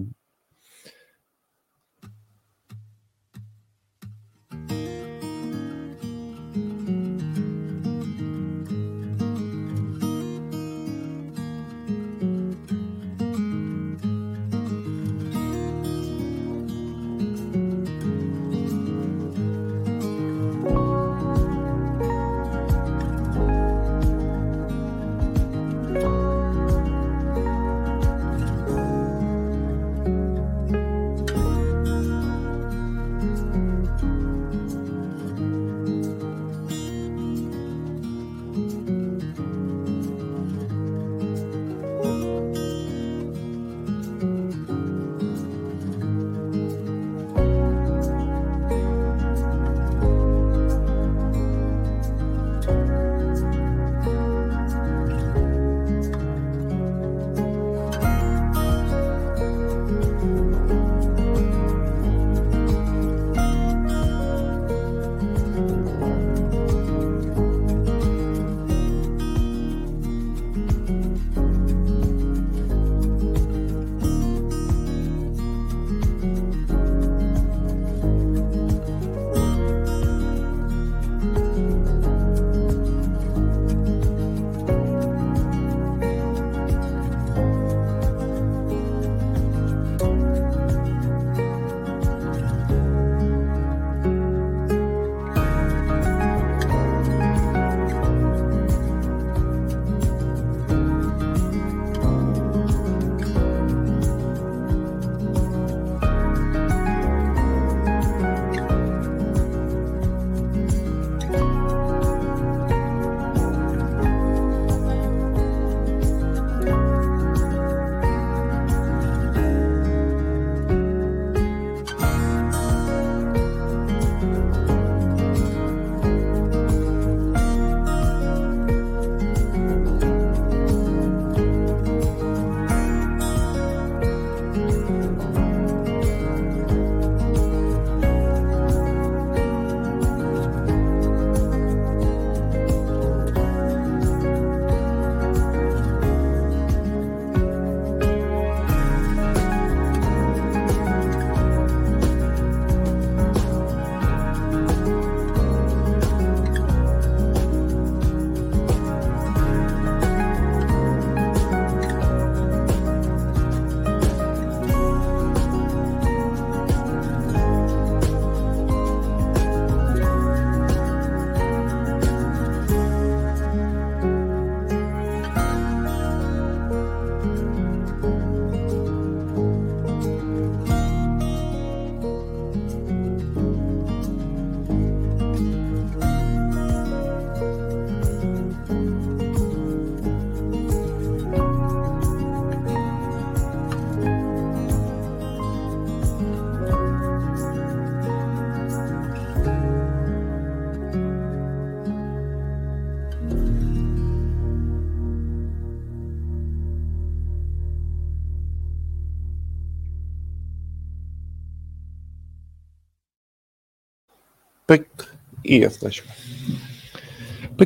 I jesteśmy.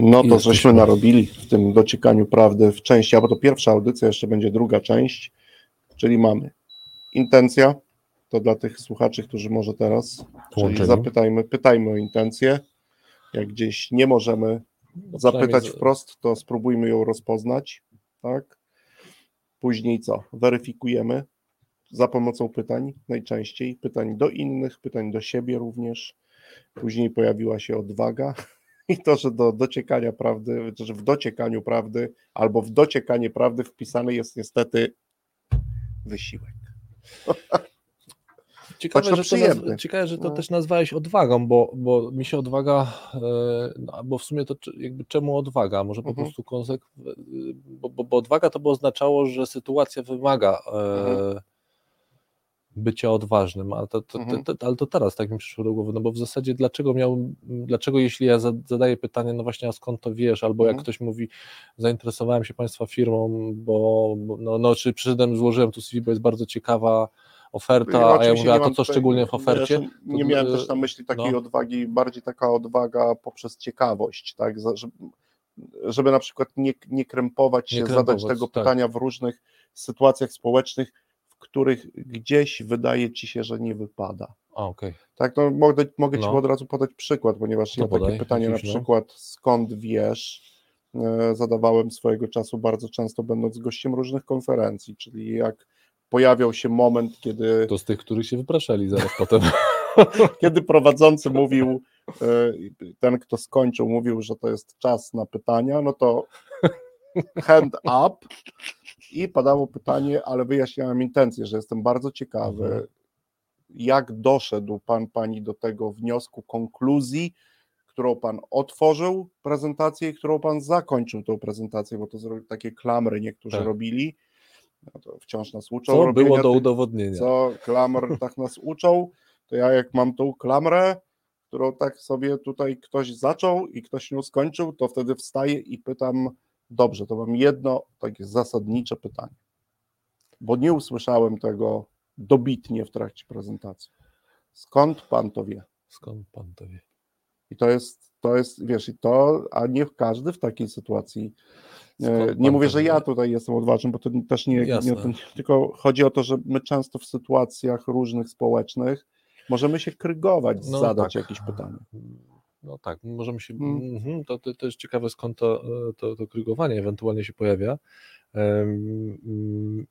No to żeśmy narobili w tym dociekaniu prawdy w części, a bo to pierwsza audycja, jeszcze będzie druga część, czyli mamy intencja, to dla tych słuchaczy, którzy może teraz, czyli zapytajmy, pytajmy o intencję, jak gdzieś nie możemy No, zapytać wprost, to spróbujmy ją rozpoznać, tak? Później co? Weryfikujemy za pomocą pytań, najczęściej pytań do innych, pytań do siebie również. Później pojawiła się odwaga [LAUGHS] i to, że do dociekania prawdy, że w dociekaniu prawdy albo w dociekanie prawdy wpisany jest niestety wysiłek. [LAUGHS] Ciekawe, to że to naz- ciekawe, że to No. też nazwałeś odwagą, bo, bo mi się odwaga, e, no, bo w sumie to jakby czemu odwaga? Może po Mhm. prostu konsek... Bo, bo, bo odwaga to by oznaczało, że sytuacja wymaga e, Mhm. Bycia odważnym, ale to, to, Mhm. to, ale to teraz tak mi przyszło do głowy, no bo w zasadzie dlaczego miał, dlaczego jeśli ja za- zadaję pytanie, no właśnie, a skąd to wiesz, albo jak Mhm. ktoś mówi, zainteresowałem się Państwa firmą, bo, no, no czy przyszedłem, złożyłem tu CV, bo jest bardzo ciekawa oferta, Ja a ja mówię, a to co tutaj- szczególnie w ofercie? Nie To, miałem e, też na myśli takiej no. odwagi, bardziej taka odwaga poprzez ciekawość, tak? Żeby, żeby na przykład nie, nie krępować się, Nie zadać krępować, tego tak. pytania w różnych sytuacjach społecznych, w których gdzieś wydaje ci się, że nie wypada. A, okej. Tak, no mogę, mogę Ci No. od razu podać przykład, ponieważ To ja takie podaj, pytanie na no. przykład skąd wiesz, e, zadawałem swojego czasu bardzo często będąc gościem różnych konferencji, czyli jak pojawiał się moment, kiedy, To z tych, których się wypraszali zaraz [LAUGHS] potem. kiedy prowadzący mówił, e, ten kto skończył mówił, że to jest czas na pytania, no to hand up i padało pytanie, ale wyjaśniałem intencję, że jestem bardzo ciekawy, Mhm. jak doszedł pan, pani do tego wniosku, konkluzji, którą pan otworzył prezentację i którą pan zakończył tą prezentację, bo to takie klamry niektórzy Tak. robili. No to wciąż nas uczą. Co było do udowodnienia. Co klamr [LAUGHS] tak nas uczą, to ja jak mam tą klamrę, którą tak sobie tutaj ktoś zaczął i ktoś ją skończył, to wtedy wstaję i pytam, dobrze, to mam jedno takie zasadnicze pytanie, bo nie usłyszałem tego dobitnie w trakcie prezentacji. Skąd pan to wie? Skąd pan to wie? I to jest, to jest, wiesz, i to, a nie każdy w takiej sytuacji. e, Skąd Nie mówię, że ja tutaj jestem odważny, bo to też nie, nie Jasne. tylko chodzi o to, że my często w sytuacjach różnych społecznych możemy się krygować, No zadać tak. jakieś pytanie. No tak, możemy się. Mm. Mhm, to, to, to jest ciekawe, skąd to, e, to, to krygowanie ewentualnie się pojawia. Mm,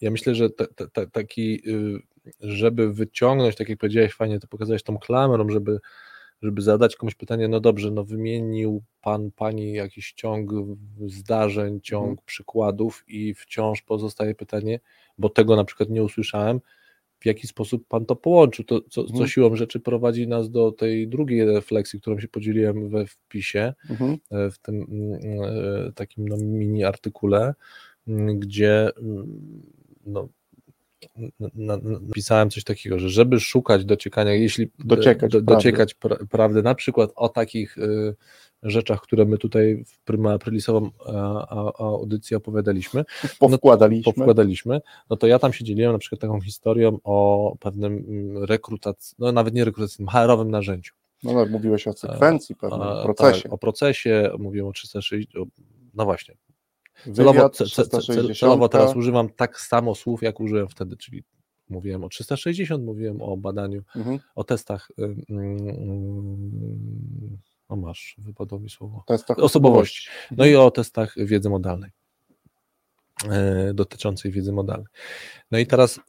Ja myślę, że taki, y, żeby wyciągnąć, tak jak powiedziałeś, fajnie to pokazałeś tą klamrą, żeby, żeby zadać komuś pytanie, no dobrze, no wymienił pan, pani jakiś ciąg zdarzeń, ciąg Mhm. przykładów i wciąż pozostaje pytanie, bo tego na przykład nie usłyszałem, w jaki sposób pan to połączył, to, co, co Mhm. siłą rzeczy prowadzi nas do tej drugiej refleksji, którą się podzieliłem we wpisie, Mhm. e, w tym mm, e, takim no, mini artykule, mm, gdzie mm, no, na- na- na- napisałem coś takiego, że żeby szukać dociekania, jeśli Dociekać do, prawdy. dociekać pra, prawdy, na przykład o takich y, rzeczach, które my tutaj w Prima Aprilisową a, a, audycji opowiadaliśmy, Powkładaliśmy. powkładaliśmy, no to ja tam się dzieliłem na przykład taką historią o pewnym mm, rekrutacji, no nawet nie rekrutacyjnym, HR-owym narzędziu. No, no, mówiłeś o sekwencji pewnym, A, procesie. Tak, o procesie, mówiłem o 360, o, no właśnie, celowo, Wywiad, ce, ce, ce, 360, celowo teraz używam tak samo słów, jak użyłem wtedy, czyli mówiłem o 360, mówiłem o badaniu, mhm. o testach, ym, ym, o masz, wypadło mi słowo, testach osobowości. no i o testach wiedzy modalnej, e, dotyczącej wiedzy modalnej. No i teraz,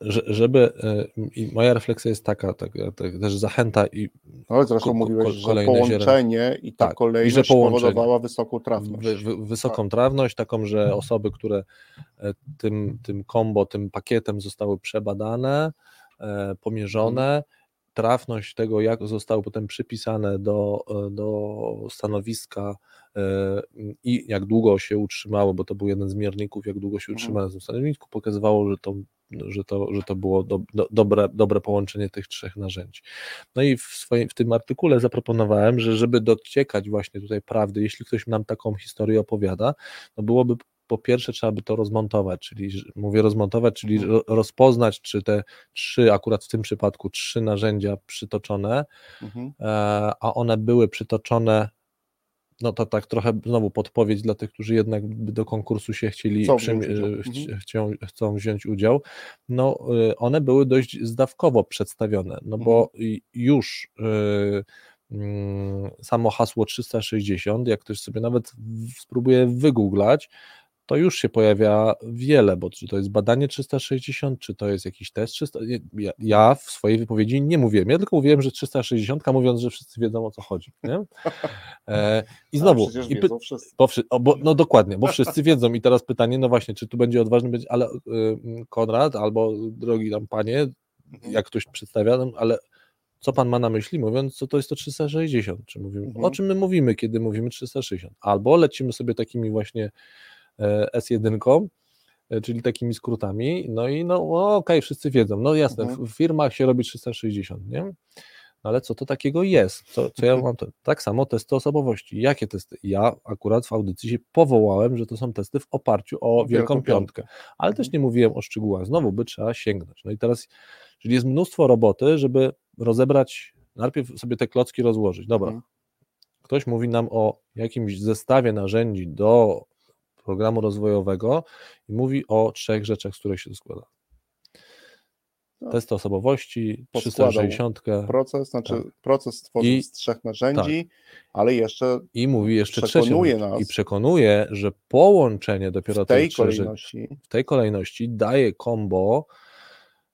że, żeby, e, i moja refleksja jest taka, taka, taka też zachęta i No, zresztą ko- mówiłeś, że połączenie i ta Tak, i kolejność że połączenie. powodowała wysoką trafność. wy, wy, wysoką trawność, taką, że osoby, które e, tym, tym combo, tym pakietem zostały przebadane, pomierzone, trafność tego, jak zostały potem przypisane do, e, do stanowiska e, i jak długo się utrzymały, bo to był jeden z mierników, jak długo się Mhm. utrzymały na tym stanowisku, pokazywało, że to, że to, że to było do, do, dobre, dobre połączenie tych trzech narzędzi. No i w, swoim, w tym artykule zaproponowałem, że żeby dociekać właśnie tutaj prawdy, jeśli ktoś nam taką historię opowiada, no byłoby po pierwsze trzeba by to rozmontować, czyli mówię rozmontować, czyli Mhm. ro- rozpoznać, czy te trzy, akurat w tym przypadku trzy narzędzia przytoczone, Mhm. e, a one były przytoczone, no to tak trochę znowu podpowiedź dla tych, którzy jednak do konkursu się chcieli, Chcą przym- wziąć udział. e, chci- Mhm. chcą wziąć udział, no y, one były dość zdawkowo przedstawione, no bo Mhm. już y, mm, samo hasło 360, jak ktoś sobie nawet spróbuje wygooglać, to już się pojawia wiele, bo czy to jest badanie 360, czy to jest jakiś test 300. Ja, ja w swojej wypowiedzi nie mówiłem, ja tylko mówiłem, że 360, mówiąc, że wszyscy wiedzą o co chodzi. Nie? [LAUGHS] E, I znowu, i py- bo, bo, no dokładnie, bo wszyscy wiedzą i teraz pytanie, no właśnie, czy tu będzie odważny być, ale y, Konrad albo drogi tam panie, Mhm. jak ktoś przedstawia, no, ale co pan ma na myśli, mówiąc, co to jest to 360? Czy mówimy, Mhm. O czym my mówimy, kiedy mówimy 360? Albo lecimy sobie takimi właśnie S1, e, czyli takimi skrótami, no i no okej, wszyscy wiedzą, no jasne, Mhm. w, w firmach się robi 360, nie? No ale co to takiego jest? Co, co ja Mhm. mam? To, tak samo testy osobowości. Jakie testy? Ja akurat w audycji się powołałem, że to są testy w oparciu o Wielką, Wielką Piątkę, ale też Mhm. nie mówiłem o szczegółach. Znowu by trzeba sięgnąć. No i teraz, czyli jest mnóstwo roboty, żeby rozebrać, najpierw sobie te klocki rozłożyć. Dobra, Mhm. ktoś mówi nam o jakimś zestawie narzędzi do programu rozwojowego i mówi o trzech rzeczach, z których się składa. No. Testy osobowości, Poskładał 360 Proces, znaczy Tak. proces stworzył I- z trzech narzędzi, ale jeszcze i mówi jeszcze Przekonuje rzecz. nas. I przekonuje, że połączenie dopiero w tej trzech rzeczy- kolejności w tej kolejności daje combo,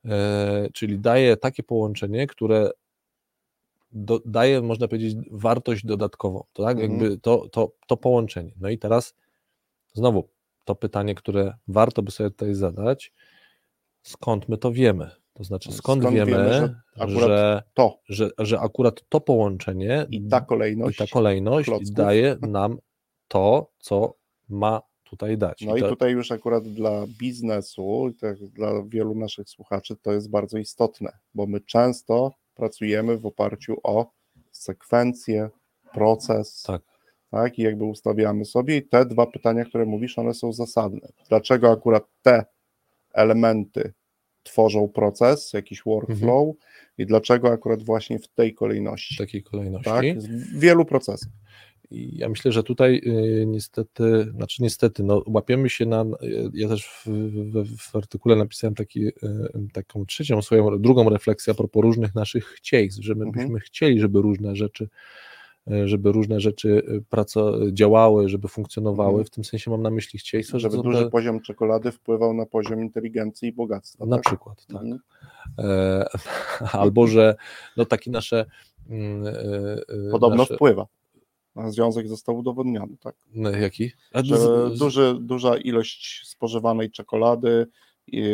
e, czyli daje takie połączenie, które do, daje, można powiedzieć, wartość dodatkową. To, tak? Mhm. Jakby to, to, to połączenie. No i teraz znowu to pytanie, które warto by sobie tutaj zadać, skąd my to wiemy? To znaczy, skąd, Skąd wiemy, wiemy, że, że akurat to że, że akurat to połączenie i ta i kolejność. ta kolejność klocków. daje [LAUGHS] nam to, co ma tutaj dać. No i to, tutaj już akurat dla biznesu, i tak dla wielu naszych słuchaczy to jest bardzo istotne, bo my często pracujemy w oparciu o sekwencję, proces, tak. Tak, i jakby ustawiamy sobie i te dwa pytania, które mówisz, one są zasadne. Dlaczego akurat te elementy tworzą proces, jakiś workflow Mhm. i dlaczego akurat właśnie w tej kolejności, w takiej kolejności. tak, w wielu procesach. I ja myślę, że tutaj y, niestety, znaczy niestety, no, łapiemy się na. y, Ja też w, w, w artykule napisałem taki, y, taką trzecią swoją, drugą refleksję a propos różnych naszych chciejstw, że my Mhm. byśmy chcieli, żeby różne rzeczy, żeby różne rzeczy y, praco, działały, żeby funkcjonowały. Mhm. W tym sensie mam na myśli chciejstwo, że Żeby duży te, poziom czekolady wpływał na poziom inteligencji i bogactwa. na tak? przykład, tak. Mhm. E, [LAUGHS] albo że no takie nasze. mm, e, e, Podobno nasze, wpływa. A związek został udowodniony, tak? no, jaki? Że duży, duża ilość spożywanej czekolady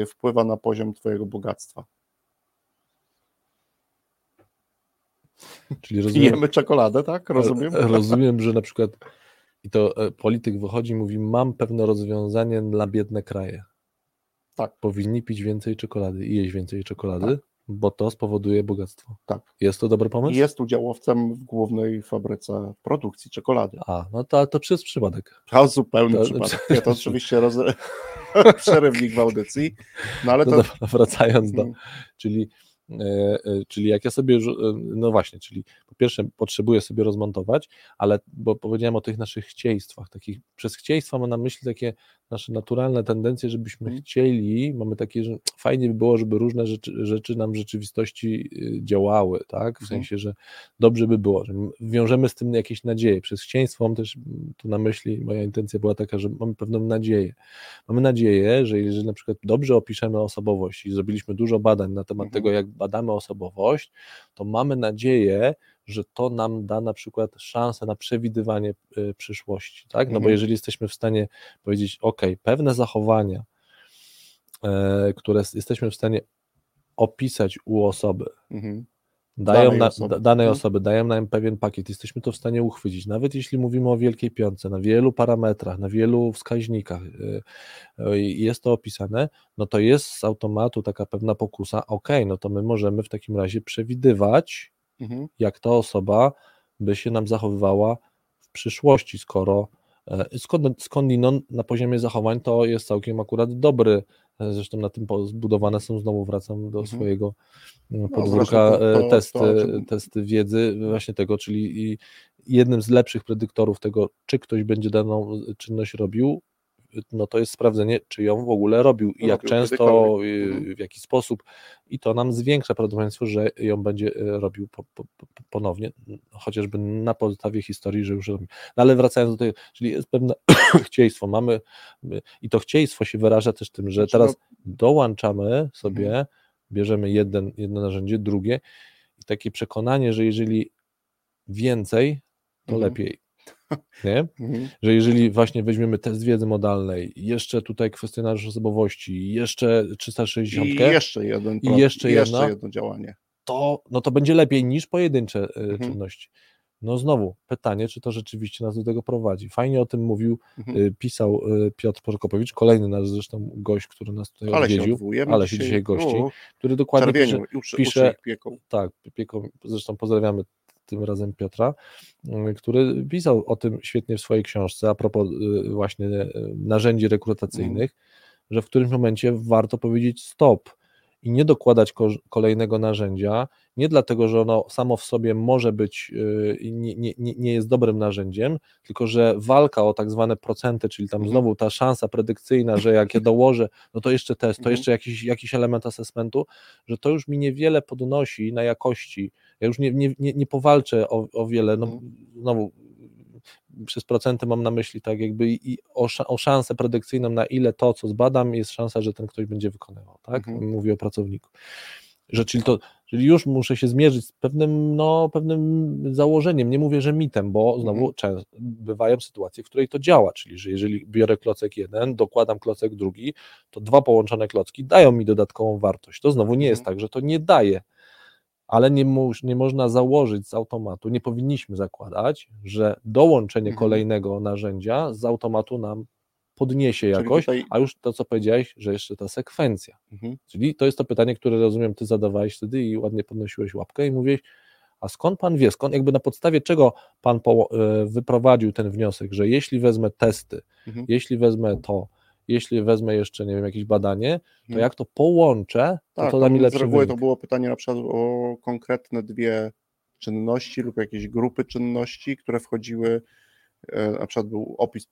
wpływa na poziom twojego bogactwa. Czyli rozumiem, Jemy czekoladę, tak? Rozumiem? [LAUGHS] Rozumiem, że na przykład i to e, polityk wychodzi i mówi, mam pewne rozwiązanie dla biedne kraje. Tak. Powinni pić więcej czekolady i jeść więcej czekolady, Tak. bo to spowoduje bogactwo. Tak. Jest to dobry pomysł? Jest udziałowcem w głównej fabryce produkcji czekolady. A, no to, to przez przypadek. To zupełny To- przypadek. [LAUGHS] Nie, to oczywiście roz... [LAUGHS] przerywnik w audycji. No ale No to. dobra, wracając do, Mhm. czyli, czyli jak ja sobie, e, no właśnie, czyli po pierwsze potrzebuję sobie rozmontować, ale bo powiedziałem o tych naszych chcieństwach, takich, przez chcieństwa mam na myśli takie nasze naturalne tendencje, żebyśmy Mhm. chcieli, mamy takie, że fajnie by było, żeby różne rzeczy, rzeczy nam w rzeczywistości y, działały, tak, w Mhm. sensie, że dobrze by było, że wiążemy z tym jakieś nadzieje, przez chcieństwo mam też mm, tu na myśli, moja intencja była taka, że mamy pewną nadzieję, mamy nadzieję, że jeżeli na przykład dobrze opiszemy osobowość i zrobiliśmy dużo badań na temat Mhm. tego, jak badamy osobowość, to mamy nadzieję, że to nam da na przykład szansę na przewidywanie y, przyszłości, tak? No bo Mhm. jeżeli jesteśmy w stanie powiedzieć, ok, pewne zachowania, e, które jesteśmy w stanie opisać u osoby, Mhm. dają Danej na, osoby. da, danej Mhm. osoby, dają nam pewien pakiet, jesteśmy to w stanie uchwycić, nawet jeśli mówimy o wielkiej piątce, na wielu parametrach, na wielu wskaźnikach y, y, jest to opisane, no to jest z automatu taka pewna pokusa, ok, no to my możemy w takim razie przewidywać, Mhm. jak ta osoba by się nam zachowywała w przyszłości, skoro E, skąd, skądinąd na poziomie zachowań to jest całkiem akurat dobry. E, zresztą na tym zbudowane są, znowu wracam do mhm. swojego mm, no, podwórka, no, to, to, testy, to, testy wiedzy właśnie tego, czyli jednym z lepszych predyktorów tego, czy ktoś będzie daną czynność robił, no to jest sprawdzenie, czy ją w ogóle robił i jak często, mhm. w jaki sposób i to nam zwiększa prawdopodobieństwo, że ją będzie e, robił po, po, ponownie, chociażby na podstawie historii, że już robi. No ale wracając do tego, czyli jest pewne [CLEARS THROAT] chcieństwo, mamy i to chcieństwo się wyraża też tym, że znaczy, teraz no- dołączamy sobie, mhm. bierzemy jeden, jedno narzędzie, drugie i takie przekonanie, że jeżeli więcej, to mhm. lepiej [LAUGHS] nie? Mhm. Że jeżeli właśnie weźmiemy test wiedzy modalnej, jeszcze tutaj kwestionariusz osobowości, jeszcze 360 i jeszcze jeden i jeszcze, jeszcze jedno działanie, to, no to będzie lepiej niż pojedyncze e, mhm. czynności. No znowu, pytanie, czy to rzeczywiście nas do tego prowadzi. Fajnie o tym mówił, mhm. E, pisał e, Piotr Prokopowicz, kolejny nasz zresztą gość, który nas tutaj ale odwiedził, się ale się dzisiaj gości, który dokładnie pisze, pisze tak, pieką, zresztą pozdrawiamy tym razem Piotra, y, który pisał o tym świetnie w swojej książce a propos y, właśnie y, narzędzi rekrutacyjnych, mm. że w którymś momencie warto powiedzieć stop i nie dokładać kolejnego narzędzia, nie dlatego, że ono samo w sobie może być, nie, nie, nie jest dobrym narzędziem, tylko że walka o tak zwane procenty, czyli tam mhm. znowu ta szansa predykcyjna, że jak ja dołożę, no to jeszcze test, to mhm. jeszcze jakiś, jakiś element assessmentu, że to już mi niewiele podnosi na jakości ja już nie, nie, nie, nie powalczę o, o wiele, no mhm. znowu przez procenty mam na myśli tak jakby i o, o szansę predykcyjną, na ile to, co zbadam, jest szansa, że ten ktoś będzie wykonywał, tak? Mhm. Mówię o pracowniku. Że czyli, to, czyli już muszę się zmierzyć z pewnym, no, pewnym założeniem. Nie mówię, że mitem, bo znowu mhm. często bywają sytuacje, w której to działa. Czyli, że jeżeli biorę klocek jeden, dokładam klocek drugi, to dwa połączone klocki dają mi dodatkową wartość. To znowu nie jest mhm. tak, że to nie daje ale nie, nie można założyć z automatu, nie powinniśmy zakładać, że dołączenie mhm. kolejnego narzędzia z automatu nam podniesie jakoś, tutaj... a już to, co powiedziałeś, że jeszcze ta sekwencja. Mhm. Czyli to jest to pytanie, które rozumiem, ty zadawałeś wtedy i ładnie podnosiłeś łapkę i mówiłeś, a skąd pan wie, skąd, jakby na podstawie czego pan po, y, wyprowadził ten wniosek, że jeśli wezmę testy, mhm. jeśli wezmę to, jeśli wezmę jeszcze, nie wiem, jakieś badanie, to hmm. jak to połączę, to tak, to da mi lepszy z to było pytanie na przykład o konkretne dwie czynności lub jakieś grupy czynności, które wchodziły, e, na przykład był opis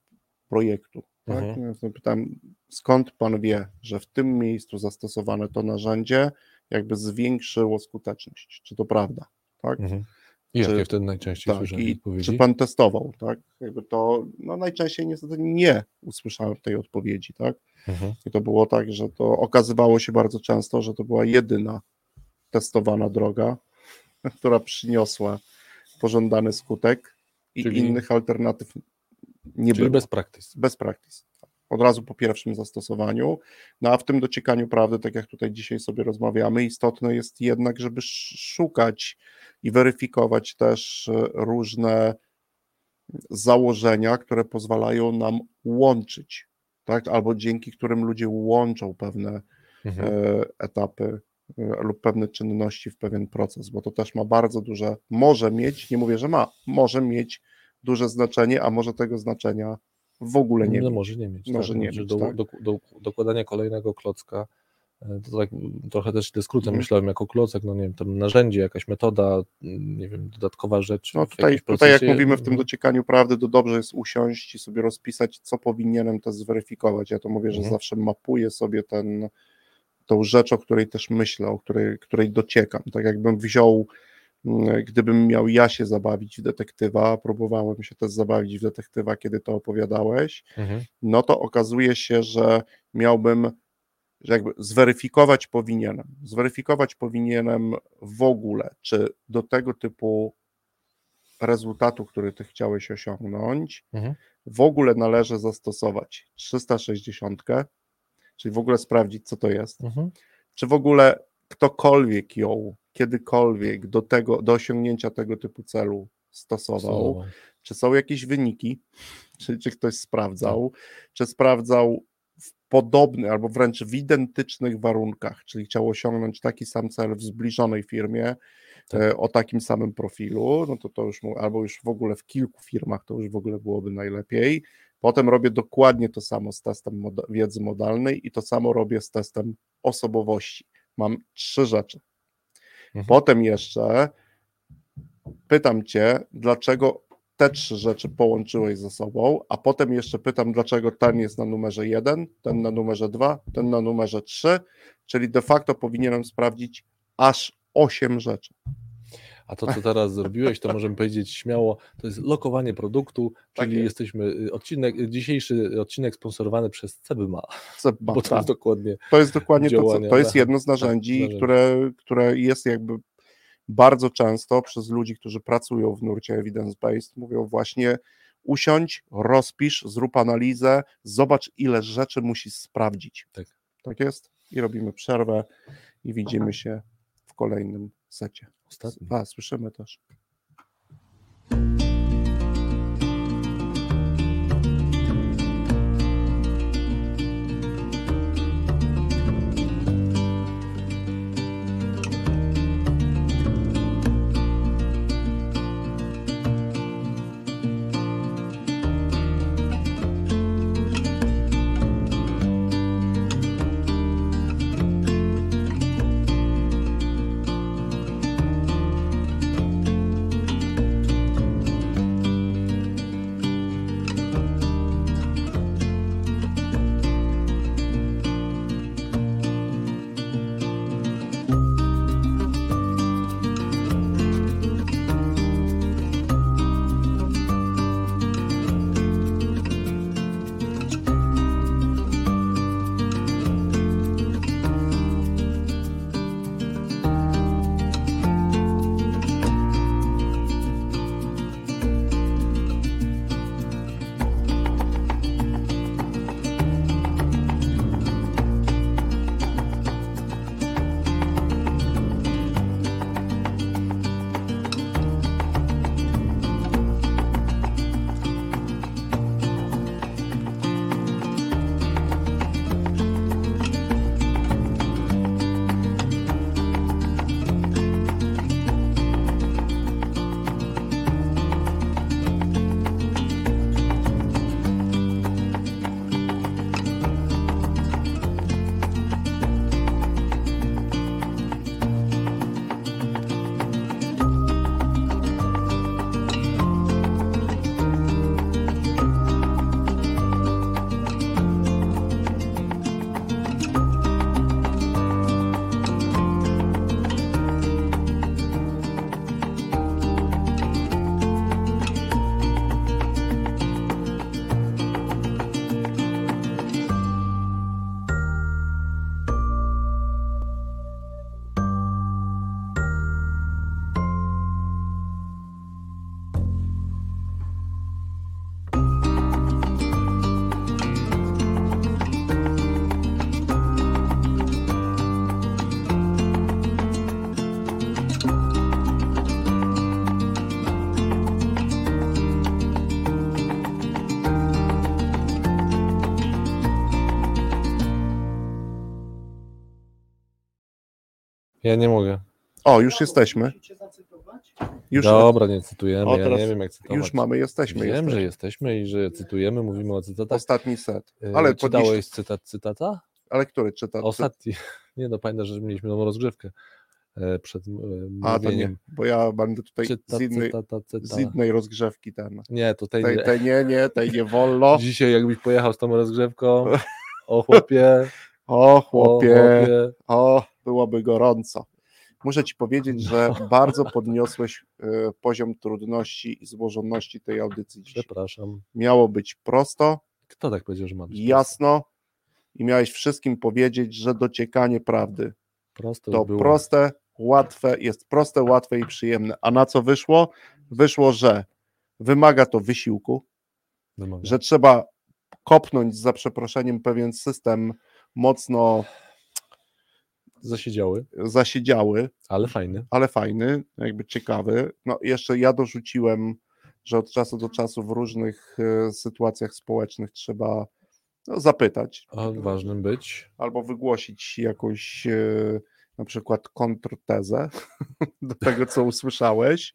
projektu. Tak? Mhm. Ja pytam, skąd pan wie, że w tym miejscu zastosowane to narzędzie jakby zwiększyło skuteczność? Czy to prawda? Tak? Mhm. I czy, jakie wtedy najczęściej tak, słyszałem odpowiedzi? Czy pan testował, tak? Jakby to, no najczęściej niestety nie usłyszałem tej odpowiedzi, tak? Mhm. I to było tak, że to okazywało się bardzo często, że to była jedyna testowana droga, [LAUGHS] która przyniosła pożądany skutek i Czyli... innych alternatyw nie Czyli było. bez. Bez praktyk od razu po pierwszym zastosowaniu. No a w tym dociekaniu prawdy, tak jak tutaj dzisiaj sobie rozmawiamy, istotne jest jednak, żeby szukać i weryfikować też e, różne założenia, które pozwalają nam łączyć, tak? albo dzięki którym ludzie łączą pewne mhm. E, etapy e, lub pewne czynności w pewien proces, bo to też ma bardzo duże, może mieć, nie mówię, że ma, może mieć duże znaczenie, a może tego znaczenia w ogóle nie no, mieć. Może nie mieć. Może tak, nie mieć, do, tak. do, do, dokładania kolejnego klocka, e, to tak trochę też te skrótem mm. myślałem jako klocek, no nie wiem, tam narzędzie, jakaś metoda, nie wiem, dodatkowa rzecz. No tutaj, tutaj jak mówimy w tym dociekaniu prawdy, to dobrze jest usiąść i sobie rozpisać, co powinienem też zweryfikować. Ja to mówię, że mm. zawsze mapuję sobie ten, tą rzecz, o której też myślę, o której, której dociekam. Tak jakbym wziął Mm, gdybym miał ja się zabawić w detektywa, próbowałem się też zabawić w detektywa, kiedy to opowiadałeś, mhm. no to okazuje się, że miałbym, że jakby zweryfikować powinienem, zweryfikować powinienem w ogóle, czy do tego typu rezultatu, który ty chciałeś osiągnąć, mhm. w ogóle należy zastosować 360, czyli w ogóle sprawdzić, co to jest, mhm. czy w ogóle ktokolwiek ją kiedykolwiek do, tego, do osiągnięcia tego typu celu stosował? Czy są jakieś wyniki? Czy, czy ktoś sprawdzał? Tak. Czy sprawdzał w podobnych albo wręcz w identycznych warunkach, czyli chciał osiągnąć taki sam cel w zbliżonej firmie tak. E, o takim samym profilu, no to to już albo już w ogóle w kilku firmach to już w ogóle byłoby najlepiej. Potem robię dokładnie to samo z testem moda- wiedzy modalnej i to samo robię z testem osobowości. Mam trzy rzeczy. Mhm. Potem jeszcze pytam Cię, dlaczego te trzy rzeczy połączyłeś ze sobą, a potem jeszcze pytam, dlaczego ten jest na numerze 1, ten na numerze 2, ten na numerze 3, czyli de facto powinienem sprawdzić aż 8 rzeczy. A to, co teraz zrobiłeś, to możemy powiedzieć śmiało, to jest lokowanie produktu, Tak czyli jest. jesteśmy, y, odcinek, dzisiejszy odcinek sponsorowany przez Cebma, Co- [LAUGHS] bo to tak. jest dokładnie, To jest dokładnie to, co, to jest tak, jedno z tak, narzędzi, narzędzi. które, które jest jakby bardzo często przez ludzi, którzy pracują w nurcie evidence-based, mówią właśnie usiądź, rozpisz, zrób analizę, zobacz ile rzeczy musisz sprawdzić. Tak. Tak jest? I robimy przerwę i widzimy się w kolejnym secie. Ostatni. A, słyszymy też. Ja nie mogę. O, już jesteśmy. Już, Dobra, nie cytujemy, O, ja nie wiem jak cytować. już mamy, jesteśmy. Wiem, jesteśmy. że jesteśmy i że cytujemy, mówimy o cytatach. Ostatni set. Y, Ale, Czytałeś podnieś... cytat cytata? Ale który czyta? Ostatni. [LAUGHS] Nie no, pamiętasz, że mieliśmy nową rozgrzewkę e, przed e, A, to nie, bo ja będę tutaj Cytat, z innej, cytata, cyta. z innej rozgrzewki ten. Nie, to tej Tej, nie. tej nie, nie, tej nie wolno. [LAUGHS] Dzisiaj jakbyś pojechał z tą rozgrzewką, [LAUGHS] o chłopie, O o chłopie, chłopie. o, byłoby gorąco. Muszę ci powiedzieć, że [LAUGHS] bardzo podniosłeś e, poziom trudności i złożoności tej audycji dzisiaj. Przepraszam. Miało być prosto, Kto tak powiedział, że ma być jasno i miałeś wszystkim powiedzieć, że dociekanie prawdy prosto? to było. proste, łatwe, jest proste, łatwe i przyjemne. A na co wyszło? Wyszło, że wymaga to wysiłku, Wymaga. że trzeba kopnąć za przeproszeniem pewien system mocno Zasiedziały, zasiedziały, ale fajny. ale fajny, jakby ciekawy. No jeszcze ja dorzuciłem, że od czasu do czasu w różnych e, sytuacjach społecznych trzeba no, zapytać ważnym być. albo wygłosić jakąś e, na przykład kontrtezę [LAUGHS] do tego, co usłyszałeś.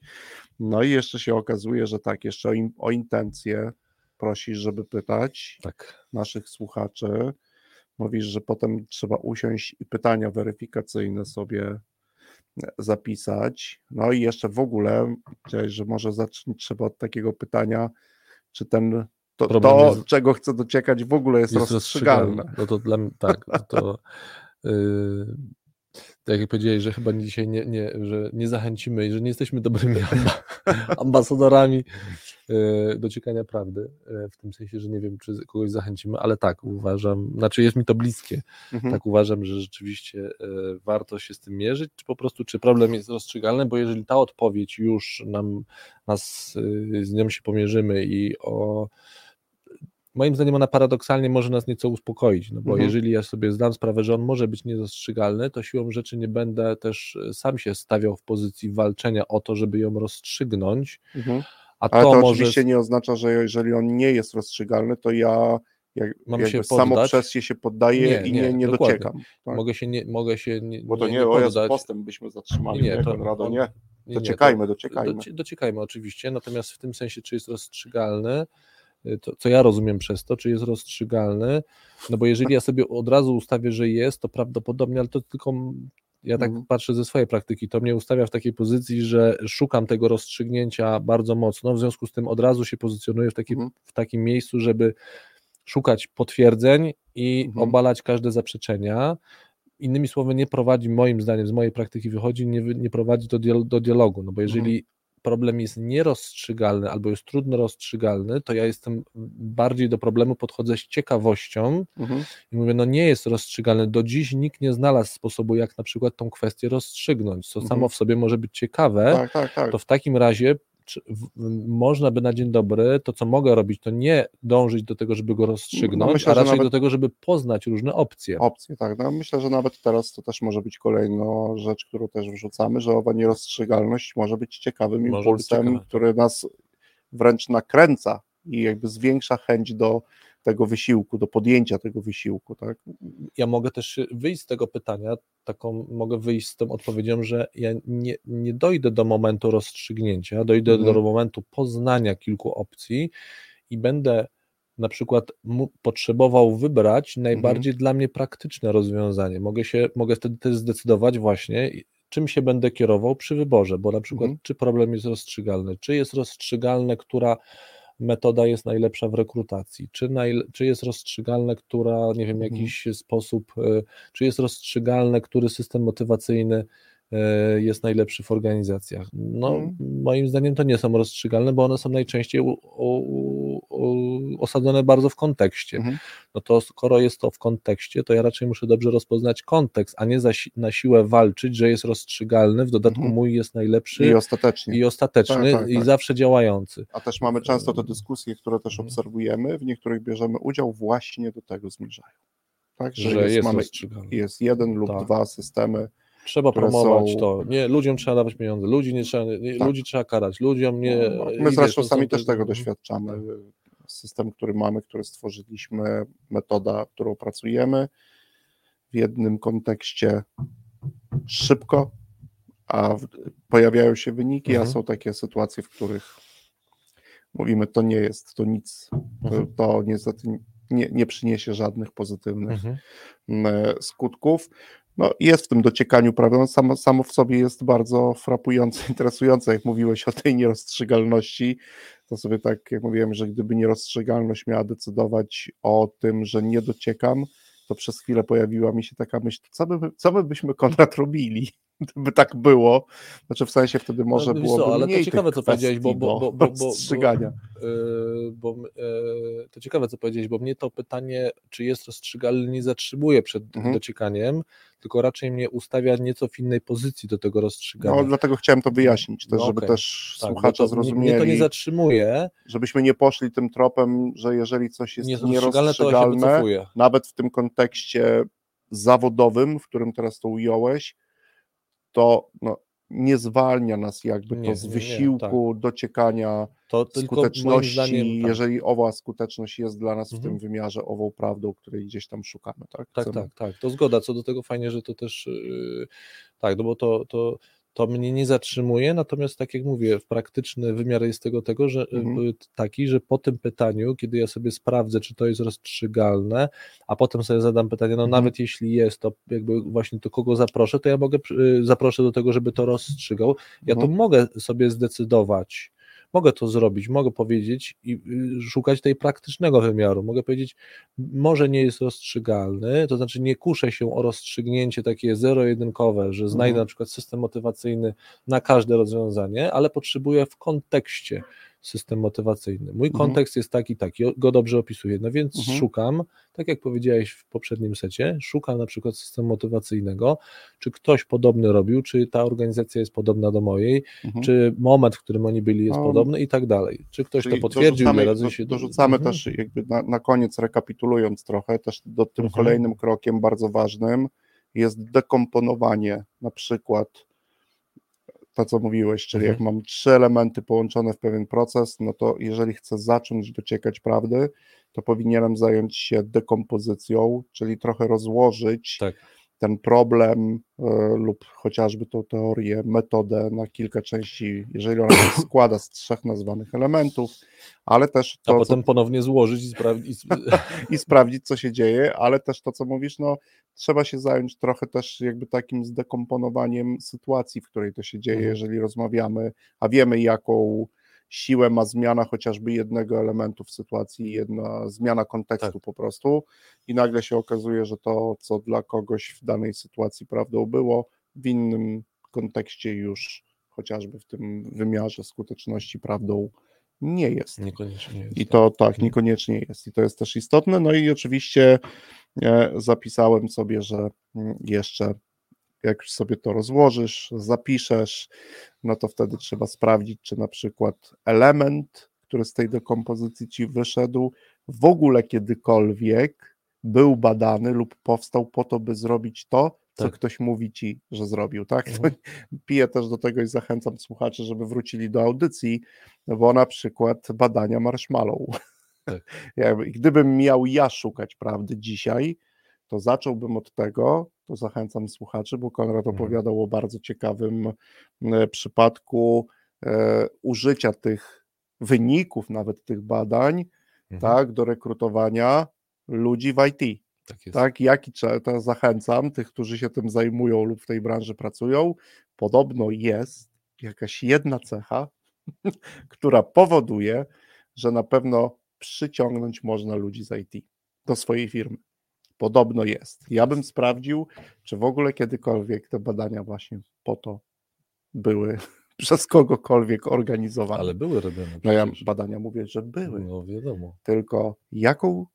No i jeszcze się okazuje, że tak, jeszcze o, o intencje prosisz, żeby pytać Tak. naszych słuchaczy. Mówisz, że potem trzeba usiąść i pytania weryfikacyjne sobie zapisać. No i jeszcze w ogóle, że może zacząć trzeba od takiego pytania, czy ten to, to jest- czego chcę dociekać, w ogóle jest, Jest rozstrzygalne. No to dla mnie, tak, to yy, tak jak powiedziałeś, że chyba dzisiaj nie, nie, że nie zachęcimy i że nie jesteśmy dobrymi [LAUGHS] amba, ambasadorami yy, dociekania prawdy, yy, w tym sensie, że nie wiem, czy kogoś zachęcimy, ale tak, uważam, znaczy jest mi to bliskie, Mhm. tak uważam, że rzeczywiście yy, warto się z tym mierzyć, czy po prostu, czy problem jest rozstrzygalny, bo jeżeli ta odpowiedź już nam, nas, z nią się pomierzymy i o moim zdaniem ona paradoksalnie może nas nieco uspokoić, no bo Mhm. jeżeli ja sobie zdam sprawę, że on może być nierozstrzygalny, to siłą rzeczy nie będę też e, sam się stawiał w pozycji walczenia o to, żeby ją rozstrzygnąć, Mhm. a Ale to, to może oczywiście nie oznacza, że jeżeli on nie jest rozstrzygalny, to ja jak, Mam się samo przez się się poddaję Nie, i nie, nie, nie dociekam. Tak? mogę się nie, mogę się nie, Bo to nie, nie o Jezu, poddać. postęp byśmy zatrzymali, Nie, nie, nie, to- Konrado, to- nie. Nie, nie, Dociekajmy, to- dociekajmy. Doci- dociekajmy oczywiście, natomiast w tym sensie, czy jest rozstrzygalny, to, co ja rozumiem przez to, czy jest rozstrzygalny, no bo jeżeli ja sobie od razu ustawię, że jest, to prawdopodobnie, ale to tylko ja tak Mhm. patrzę ze swojej praktyki, to mnie ustawia w takiej pozycji, że szukam tego rozstrzygnięcia bardzo mocno, w związku z tym od razu się pozycjonuję w, takim Mhm. w takim miejscu, żeby szukać potwierdzeń i Mhm. obalać każde zaprzeczenia. Innymi słowy, nie prowadzi, moim zdaniem, z mojej praktyki wychodzi, nie, nie prowadzi do, dial- do dialogu, no bo jeżeli problem jest nierozstrzygalny albo jest trudno rozstrzygalny, to ja jestem bardziej do problemu podchodzę z ciekawością Mhm. i mówię, no nie jest rozstrzygalny. Do dziś nikt nie znalazł sposobu, jak na przykład tą kwestię rozstrzygnąć, co Mhm. samo w sobie może być ciekawe, Tak, tak, tak. to w takim razie można by na dzień dobry, to co mogę robić, to nie dążyć do tego, żeby go rozstrzygnąć, No myślę, a raczej nawet- do tego, żeby poznać różne opcje. Opcje, tak. No, myślę, że nawet teraz to też może być kolejna rzecz, którą też wrzucamy, że owa nierozstrzygalność może być ciekawym Może być impulsem, tak. który nas wręcz nakręca i jakby zwiększa chęć do tego wysiłku, do podjęcia tego wysiłku, tak? ja mogę też wyjść z tego pytania, taką mogę wyjść z tą odpowiedzią, że ja nie, nie dojdę do momentu rozstrzygnięcia, dojdę Mhm. do momentu poznania kilku opcji i będę na przykład potrzebował wybrać najbardziej dla mnie praktyczne rozwiązanie. Mogę się, mogę wtedy też zdecydować właśnie, czym się będę kierował przy wyborze, bo na przykład Mhm. czy problem jest rozstrzygalny, czy jest rozstrzygalne, która metoda jest najlepsza w rekrutacji, czy, najle- czy jest rozstrzygalne, która, nie wiem, Mhm. jakiś sposób, y, czy jest rozstrzygalne, który system motywacyjny jest najlepszy w organizacjach. No, Mhm. moim zdaniem to nie są rozstrzygalne, bo one są najczęściej u, u, u, osadzone bardzo w kontekście. Mhm. No to skoro jest to w kontekście, to ja raczej muszę dobrze rozpoznać kontekst, a nie za, na siłę walczyć, że jest rozstrzygalny, w dodatku Mhm. mój jest najlepszy I ostatecznie. i ostateczny Tak, tak, i tak. zawsze działający. A też mamy często te dyskusje, które też obserwujemy, w niektórych bierzemy udział, właśnie do tego zmierzają. Tak, że, Że jest, jest mamy, jest jeden lub Tak. dwa systemy. Trzeba promować są- to. Nie, ludziom trzeba dawać pieniądze, ludzi nie trzeba, nie, Tak. ludzi trzeba karać, ludziom nie. No, i My zresztą sami te- też tego doświadczamy. System, który mamy, który stworzyliśmy, metoda, którą pracujemy w jednym kontekście szybko, a w, pojawiają się wyniki, Mhm. a są takie sytuacje, w których mówimy, to nie jest, to nic, to, Mhm. to niestety nie, nie przyniesie żadnych pozytywnych Mhm. m, skutków. No, jest w tym dociekaniu, prawda? No, samo, samo w sobie jest bardzo frapujące, [LAUGHS] interesujące. Jak mówiłeś o tej nierozstrzygalności, to sobie tak, jak mówiłem, że gdyby nierozstrzygalność miała decydować o tym, że nie dociekam, to przez chwilę pojawiła mi się taka myśl, co by, co by byśmy Konrad robili, [LAUGHS] gdyby tak było. Znaczy w sensie wtedy może No, wiesz byłoby co, ale to ciekawe, co powiedziałeś, bo- kwestii bo- bo- bo- bo- rozstrzygania. Yy, bo yy, to ciekawe, co powiedziałeś, bo mnie to pytanie, czy jest rozstrzygalny, nie zatrzymuje przed Mhm. dociekaniem, tylko raczej mnie ustawia nieco w innej pozycji do tego rozstrzygania. No, dlatego chciałem to wyjaśnić też, No, żeby też Tak, bo słuchacze to, zrozumieli. Mnie to nie zatrzymuje, żebyśmy nie poszli tym tropem, że jeżeli coś jest nierozstrzygalne, nawet w tym kontekście zawodowym, w którym teraz to ująłeś, to no, nie zwalnia nas jakby Nie, to z nie, nie, wysiłku, dociekania, To skuteczności, zdaniem, tak, jeżeli owa skuteczność jest dla nas w Mhm. tym wymiarze ową prawdą, której gdzieś tam szukamy. Tak, Tak, Chcemy- tak, tak. To zgoda. Co do tego fajnie, że to też yy, tak, no bo to, to to mnie nie zatrzymuje, natomiast tak jak mówię, praktyczny wymiar jest tego, tego że, Mhm. y, taki, że po tym pytaniu, kiedy ja sobie sprawdzę, czy to jest rozstrzygalne, a potem sobie zadam pytanie, no Mhm. nawet jeśli jest, to jakby właśnie to kogo zaproszę, to ja mogę, y, zaproszę do tego, żeby to rozstrzygał. Ja to Mhm. mogę sobie zdecydować, mogę to zrobić, mogę powiedzieć i y, szukać tej praktycznego wymiaru. Mogę powiedzieć, może nie jest rozstrzygalny, to znaczy nie kuszę się o rozstrzygnięcie takie zero-jedynkowe, że znajdę Mhm. na przykład system motywacyjny na każde rozwiązanie, ale potrzebuję w kontekście system motywacyjny. Mój Mhm. kontekst jest taki, taki, go dobrze opisuję, no więc Mhm. szukam, tak jak powiedziałeś w poprzednim secie, szukam na przykład systemu motywacyjnego, czy ktoś podobny robił, czy ta organizacja jest podobna do mojej, Mhm. czy moment, w którym oni byli jest No, podobny i tak dalej. Czy ktoś Czyli to potwierdził, dorzucamy, razy się... dorzucamy Mhm. też jakby na, na koniec rekapitulując trochę, też do tym Mhm. kolejnym krokiem bardzo ważnym jest dekomponowanie na przykład to, co mówiłeś, czyli jak Mhm. mam trzy elementy połączone w pewien proces, no to jeżeli chcę zacząć dociekać prawdy, to powinienem zająć się dekompozycją, czyli trochę rozłożyć Tak. Ten problem e, lub chociażby tą teorię, metodę na kilka części, jeżeli ona się [COUGHS] składa z trzech nazwanych elementów, ale też A to, potem ponownie złożyć i sprawdzić. co, [LAUGHS] i sprawdzić, co się dzieje, ale też to, co mówisz, no trzeba się zająć trochę też jakby takim zdekomponowaniem sytuacji, w której to się dzieje, Mhm. jeżeli rozmawiamy, a wiemy, jaką siłę ma zmiana chociażby jednego elementu w sytuacji, jedna zmiana kontekstu Tak. po prostu i nagle się okazuje, że to, co dla kogoś w danej sytuacji prawdą było, w innym kontekście już chociażby w tym wymiarze skuteczności prawdą nie jest. Niekoniecznie jest. I to tak, Mhm. niekoniecznie jest. I to jest też istotne. No i oczywiście e, zapisałem sobie, że mm, jeszcze jak już sobie to rozłożysz, zapiszesz, no to wtedy trzeba sprawdzić, czy na przykład element, który z tej dekompozycji ci wyszedł, w ogóle kiedykolwiek był badany lub powstał po to, by zrobić to, co Tak. ktoś mówi ci, że zrobił. Tak? Mhm. [LAUGHS] piję też do tego i zachęcam słuchaczy, żeby wrócili do audycji, bo na przykład badania marshmallow. Tak. [LAUGHS] Gdybym miał ja szukać prawdy dzisiaj, to zacząłbym od tego, to zachęcam słuchaczy, bo Konrad Mhm. opowiadał o bardzo ciekawym e, przypadku e, użycia tych wyników, nawet tych badań, Mhm. tak, do rekrutowania ludzi w IT. Tak jest. Tak, jaki to zachęcam tych, którzy się tym zajmują lub w tej branży pracują. Podobno jest jakaś jedna cecha, [LAUGHS] która powoduje, że na pewno przyciągnąć można ludzi z IT do swojej firmy. Podobno jest. Ja bym sprawdził, czy w ogóle kiedykolwiek te badania właśnie po to były [LAUGHS] przez kogokolwiek organizowane. Ale były robione. no ja przecież. badania mówię, że były, No wiadomo. tylko jaką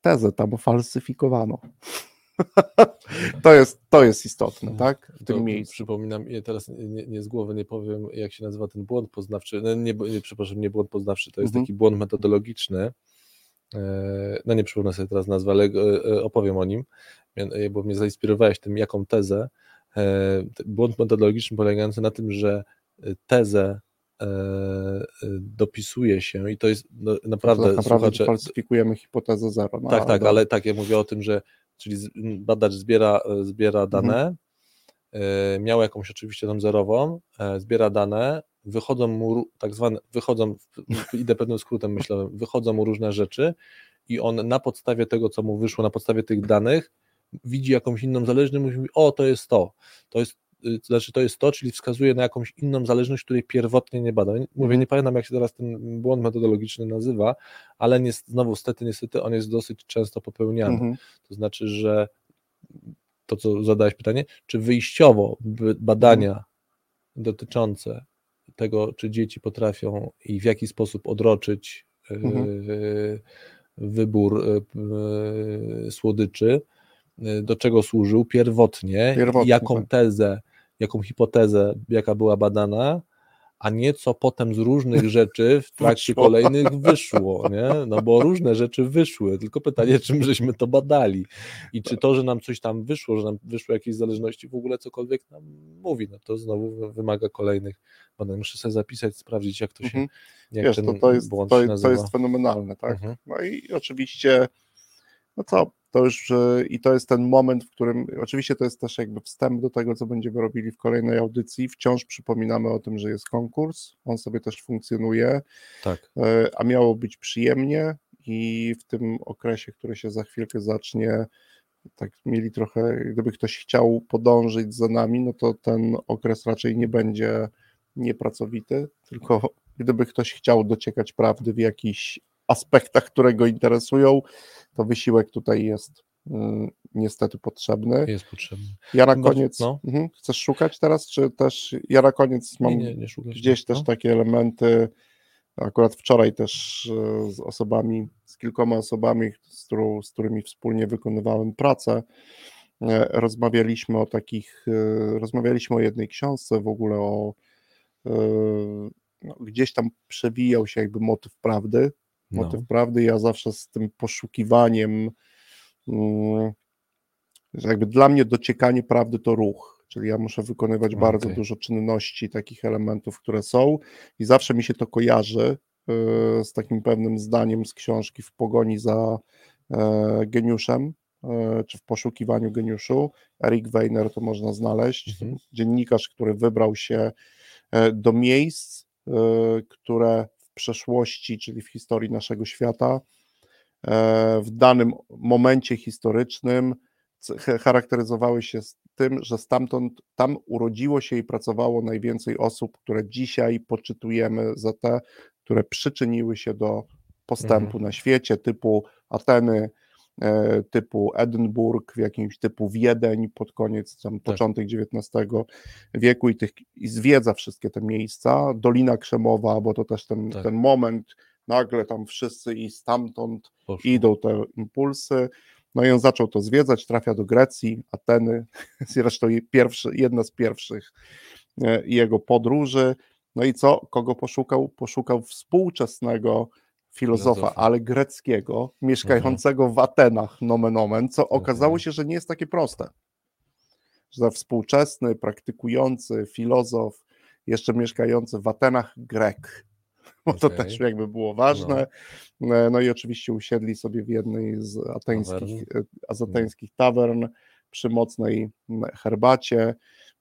tezę tam falsyfikowano. [LAUGHS] to, jest, to jest istotne, tak? W tym To miejscu. Przypominam, teraz nie, nie z głowy nie powiem, jak się nazywa ten błąd poznawczy. No, nie, nie, przepraszam, nie błąd poznawczy, to jest Mhm. taki błąd metodologiczny. E, No nie przypomnę sobie teraz nazwę, ale e, opowiem o nim, e, bo mnie zainspirowałeś tym, jaką tezę. E, Błąd metodologiczny polegający na tym, że e, tezę e, e, dopisuje się i to jest no, naprawdę, tak naprawdę słuchacze, falsyfikujemy hipotezę zero. No, tak, tak, ale tak, ja mówię o tym, że czyli badacz zbiera, e, zbiera dane, e, miał jakąś oczywiście tam zerową, e, zbiera dane, wychodzą mu tak zwane, wychodzą, idę pewnym skrótem myślałem, wychodzą mu różne rzeczy i on na podstawie tego, co mu wyszło, na podstawie tych danych, widzi jakąś inną zależność, mówi, o, to jest to, to jest, y, to znaczy to jest to, czyli wskazuje na jakąś inną zależność, której pierwotnie nie badał. Mówię, Mhm. nie pamiętam, jak się teraz ten błąd metodologiczny nazywa, ale nie, znowu, niestety, niestety, on jest dosyć często popełniany. Mhm. To znaczy, że to, co zadałeś pytanie, czy wyjściowo badania Mhm. dotyczące tego, czy dzieci potrafią i w jaki sposób odroczyć e, Mhm. wybór e, e, słodyczy, e, do czego służył pierwotnie, Pierwotnie, jaką tak. tezę, jaką hipotezę, jaka była badana, a nie co potem z różnych [LAUGHS] rzeczy w trakcie Wyszło. kolejnych wyszło, nie? No bo różne rzeczy wyszły, tylko pytanie, [LAUGHS] czym żeśmy to badali i czy to, że nam coś tam wyszło, że nam wyszły jakieś zależności, w ogóle cokolwiek nam mówi, no to znowu wy- wymaga kolejnych badań. Muszę sobie zapisać, sprawdzić, jak to się, Mhm. jak Wiesz, ten to, to, jest, błąd to, to jest fenomenalne, tak? Mhm. No i oczywiście No co, to już i to jest ten moment, w którym oczywiście to jest też jakby wstęp do tego, co będziemy robili w kolejnej audycji. Wciąż przypominamy o tym, że jest konkurs, on sobie też funkcjonuje, Tak. y, a miało być przyjemnie i w tym okresie, który się za chwilkę zacznie, tak mieli trochę, gdyby ktoś chciał podążyć za nami, no to ten okres raczej nie będzie niepracowity, tylko gdyby ktoś chciał dociekać prawdy w jakichś aspektach, które go interesują, to wysiłek tutaj jest mm, niestety potrzebny. Jest potrzebny. Ja na No, koniec, no. mhm, chcesz szukać teraz, czy też, ja na koniec mam Nie, nie, nie szukać. gdzieś też no. takie elementy, akurat wczoraj też e, z osobami, z kilkoma osobami, z, którą, z którymi wspólnie wykonywałem pracę, e, rozmawialiśmy o takich, e, rozmawialiśmy o jednej książce, w ogóle o no, gdzieś tam przewijał się jakby motyw prawdy, No. motyw prawdy, ja zawsze z tym poszukiwaniem, mm, że jakby dla mnie dociekanie prawdy to ruch, czyli ja muszę wykonywać Okej. bardzo dużo czynności, takich elementów, które są i zawsze mi się to kojarzy y, z takim pewnym zdaniem z książki w pogoni za e, geniuszem, e, czy w poszukiwaniu geniuszu. Eric Weiner to można znaleźć, Mhm. dziennikarz, który wybrał się e, do miejsc, e, które przeszłości, czyli w historii naszego świata, e, w danym momencie historycznym charakteryzowały się tym, że stamtąd tam urodziło się i pracowało najwięcej osób, które dzisiaj poczytujemy za te, które przyczyniły się do postępu na świecie, typu Ateny, typu Edynburg, w jakimś typu Wiedeń pod koniec, tam początek XIX wieku i, tych, i zwiedza wszystkie te miejsca. Dolina Krzemowa, bo to też ten, Tak. ten moment, nagle tam wszyscy i stamtąd Poszło. idą te impulsy. No i on zaczął to zwiedzać, trafia do Grecji, Ateny, [LAUGHS] zresztą pierwszy, jedna z pierwszych e, jego podróży. No i co? Kogo poszukał? Poszukał współczesnego filozofa, ale greckiego, mieszkającego w Atenach, nomen omen, co okazało Okej. się, że nie jest takie proste. Że współczesny, praktykujący filozof, jeszcze mieszkający w Atenach Grek, [LAUGHS] bo to Okej. też jakby było ważne. E, No i oczywiście usiedli sobie w jednej z ateńskich, e, z ateńskich tawern przy mocnej herbacie,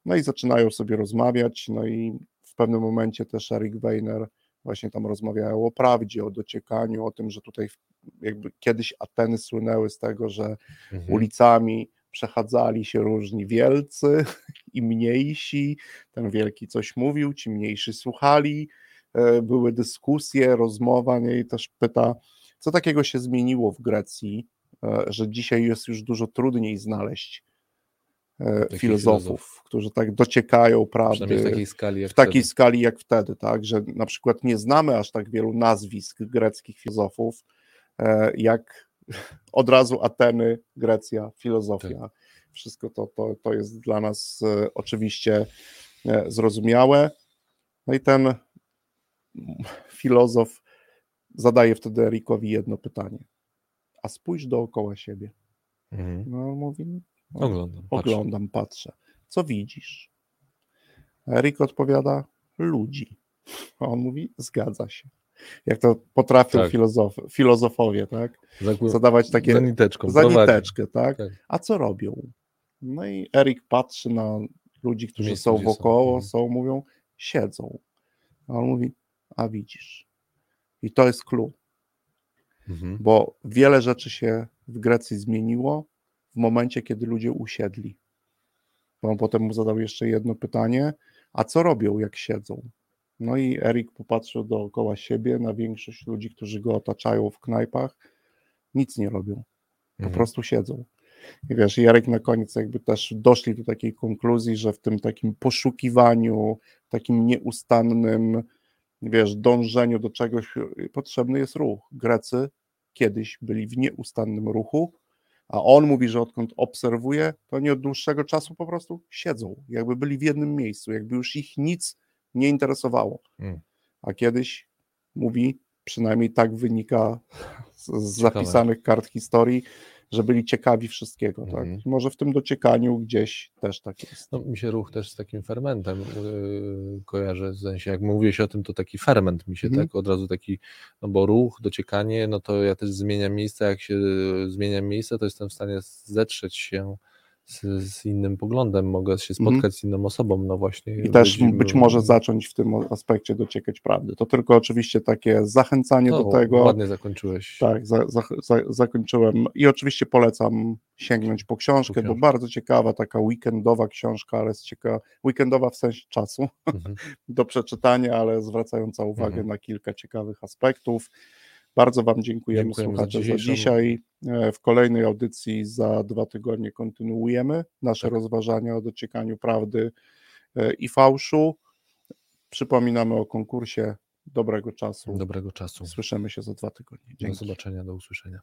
no i zaczynają sobie rozmawiać, no i w pewnym momencie też Eric Weiner właśnie tam rozmawiają o prawdzie, o dociekaniu, o tym, że tutaj jakby kiedyś Ateny słynęły z tego, że Mhm. ulicami przechadzali się różni wielcy [LAUGHS] i mniejsi. Ten wielki coś mówił, ci mniejsi słuchali. E, Były dyskusje, rozmowa, nie? i też pyta, co takiego się zmieniło w Grecji, e, że dzisiaj jest już dużo trudniej znaleźć filozofów, filozofów. którzy tak dociekają Przynajmniej w prawdy takiej skali jak w takiej wtedy. skali jak wtedy, tak, że na przykład nie znamy aż tak wielu nazwisk greckich filozofów, e, jak [LAUGHS] od razu Ateny, Grecja, filozofia. Tak. Wszystko to, to, to jest dla nas e, oczywiście e, zrozumiałe. No i ten [LAUGHS] filozof zadaje wtedy Erikowi jedno pytanie. A spójrz dookoła siebie. Mhm. No, mówi, Oglądam. patrzę. Oglądam, patrzę. Co widzisz? Erik odpowiada: ludzi. A on mówi: zgadza się. Jak to potrafią Tak. filozof, filozofowie, tak? Za, Zadawać takie za niteczką. za niteczkę, tak? Tak. A co robią? No i Erik patrzy na ludzi, którzy Miejsce, są gdzie są. wokoło, Mhm. są, mówią, siedzą. A on mówi: A widzisz. I to jest clue Mhm. bo wiele rzeczy się w Grecji zmieniło w momencie, kiedy ludzie usiedli. Bo on potem mu zadał jeszcze jedno pytanie, a co robią, jak siedzą? No i Erik popatrzył dookoła siebie na większość ludzi, którzy go otaczają w knajpach, nic nie robią, po Mhm. prostu siedzą. I wiesz, Jarek na koniec jakby też doszli do takiej konkluzji, że w tym takim poszukiwaniu, takim nieustannym, wiesz, dążeniu do czegoś y, potrzebny jest ruch. Grecy kiedyś byli w nieustannym ruchu, a on mówi, że odkąd obserwuje, to nie od dłuższego czasu po prostu siedzą, jakby byli w jednym miejscu, jakby już ich nic nie interesowało. Mm. A kiedyś mówi, przynajmniej tak wynika z, zapisanych kart historii, że byli ciekawi wszystkiego. Mhm. Tak? Może w tym dociekaniu gdzieś też tak jest. No, mi się ruch też z takim fermentem yy, kojarzy, w sensie jak mówiłeś o tym, to taki ferment mi się Mhm. tak od razu taki, no bo ruch, dociekanie, no to ja też zmieniam miejsce, jak się zmieniam miejsce, to jestem w stanie zetrzeć się z, z innym poglądem, mogę się Mhm. spotkać z inną osobą, no właśnie. I też być- być może zacząć w tym aspekcie dociekać prawdy. To tylko oczywiście takie zachęcanie no, do tego. Ładnie zakończyłeś. Tak, za, za, za, zakończyłem. I oczywiście polecam sięgnąć po książkę, Po bo bardzo ciekawa, taka weekendowa książka, ale jest ciekawa, weekendowa w sensie czasu Mhm. [LAUGHS] do przeczytania, ale zwracająca uwagę Mhm. na kilka ciekawych aspektów. Bardzo Wam dziękujemy, Dziękujemy za słuchacze, za, dzisiejszą- dzisiaj. E, W kolejnej audycji za dwa tygodnie kontynuujemy nasze Tak. rozważania o dociekaniu prawdy e, i fałszu. Przypominamy o konkursie. Dobrego czasu. Dobrego czasu. Słyszymy się za dwa tygodnie. Do Dzięki. zobaczenia, do usłyszenia.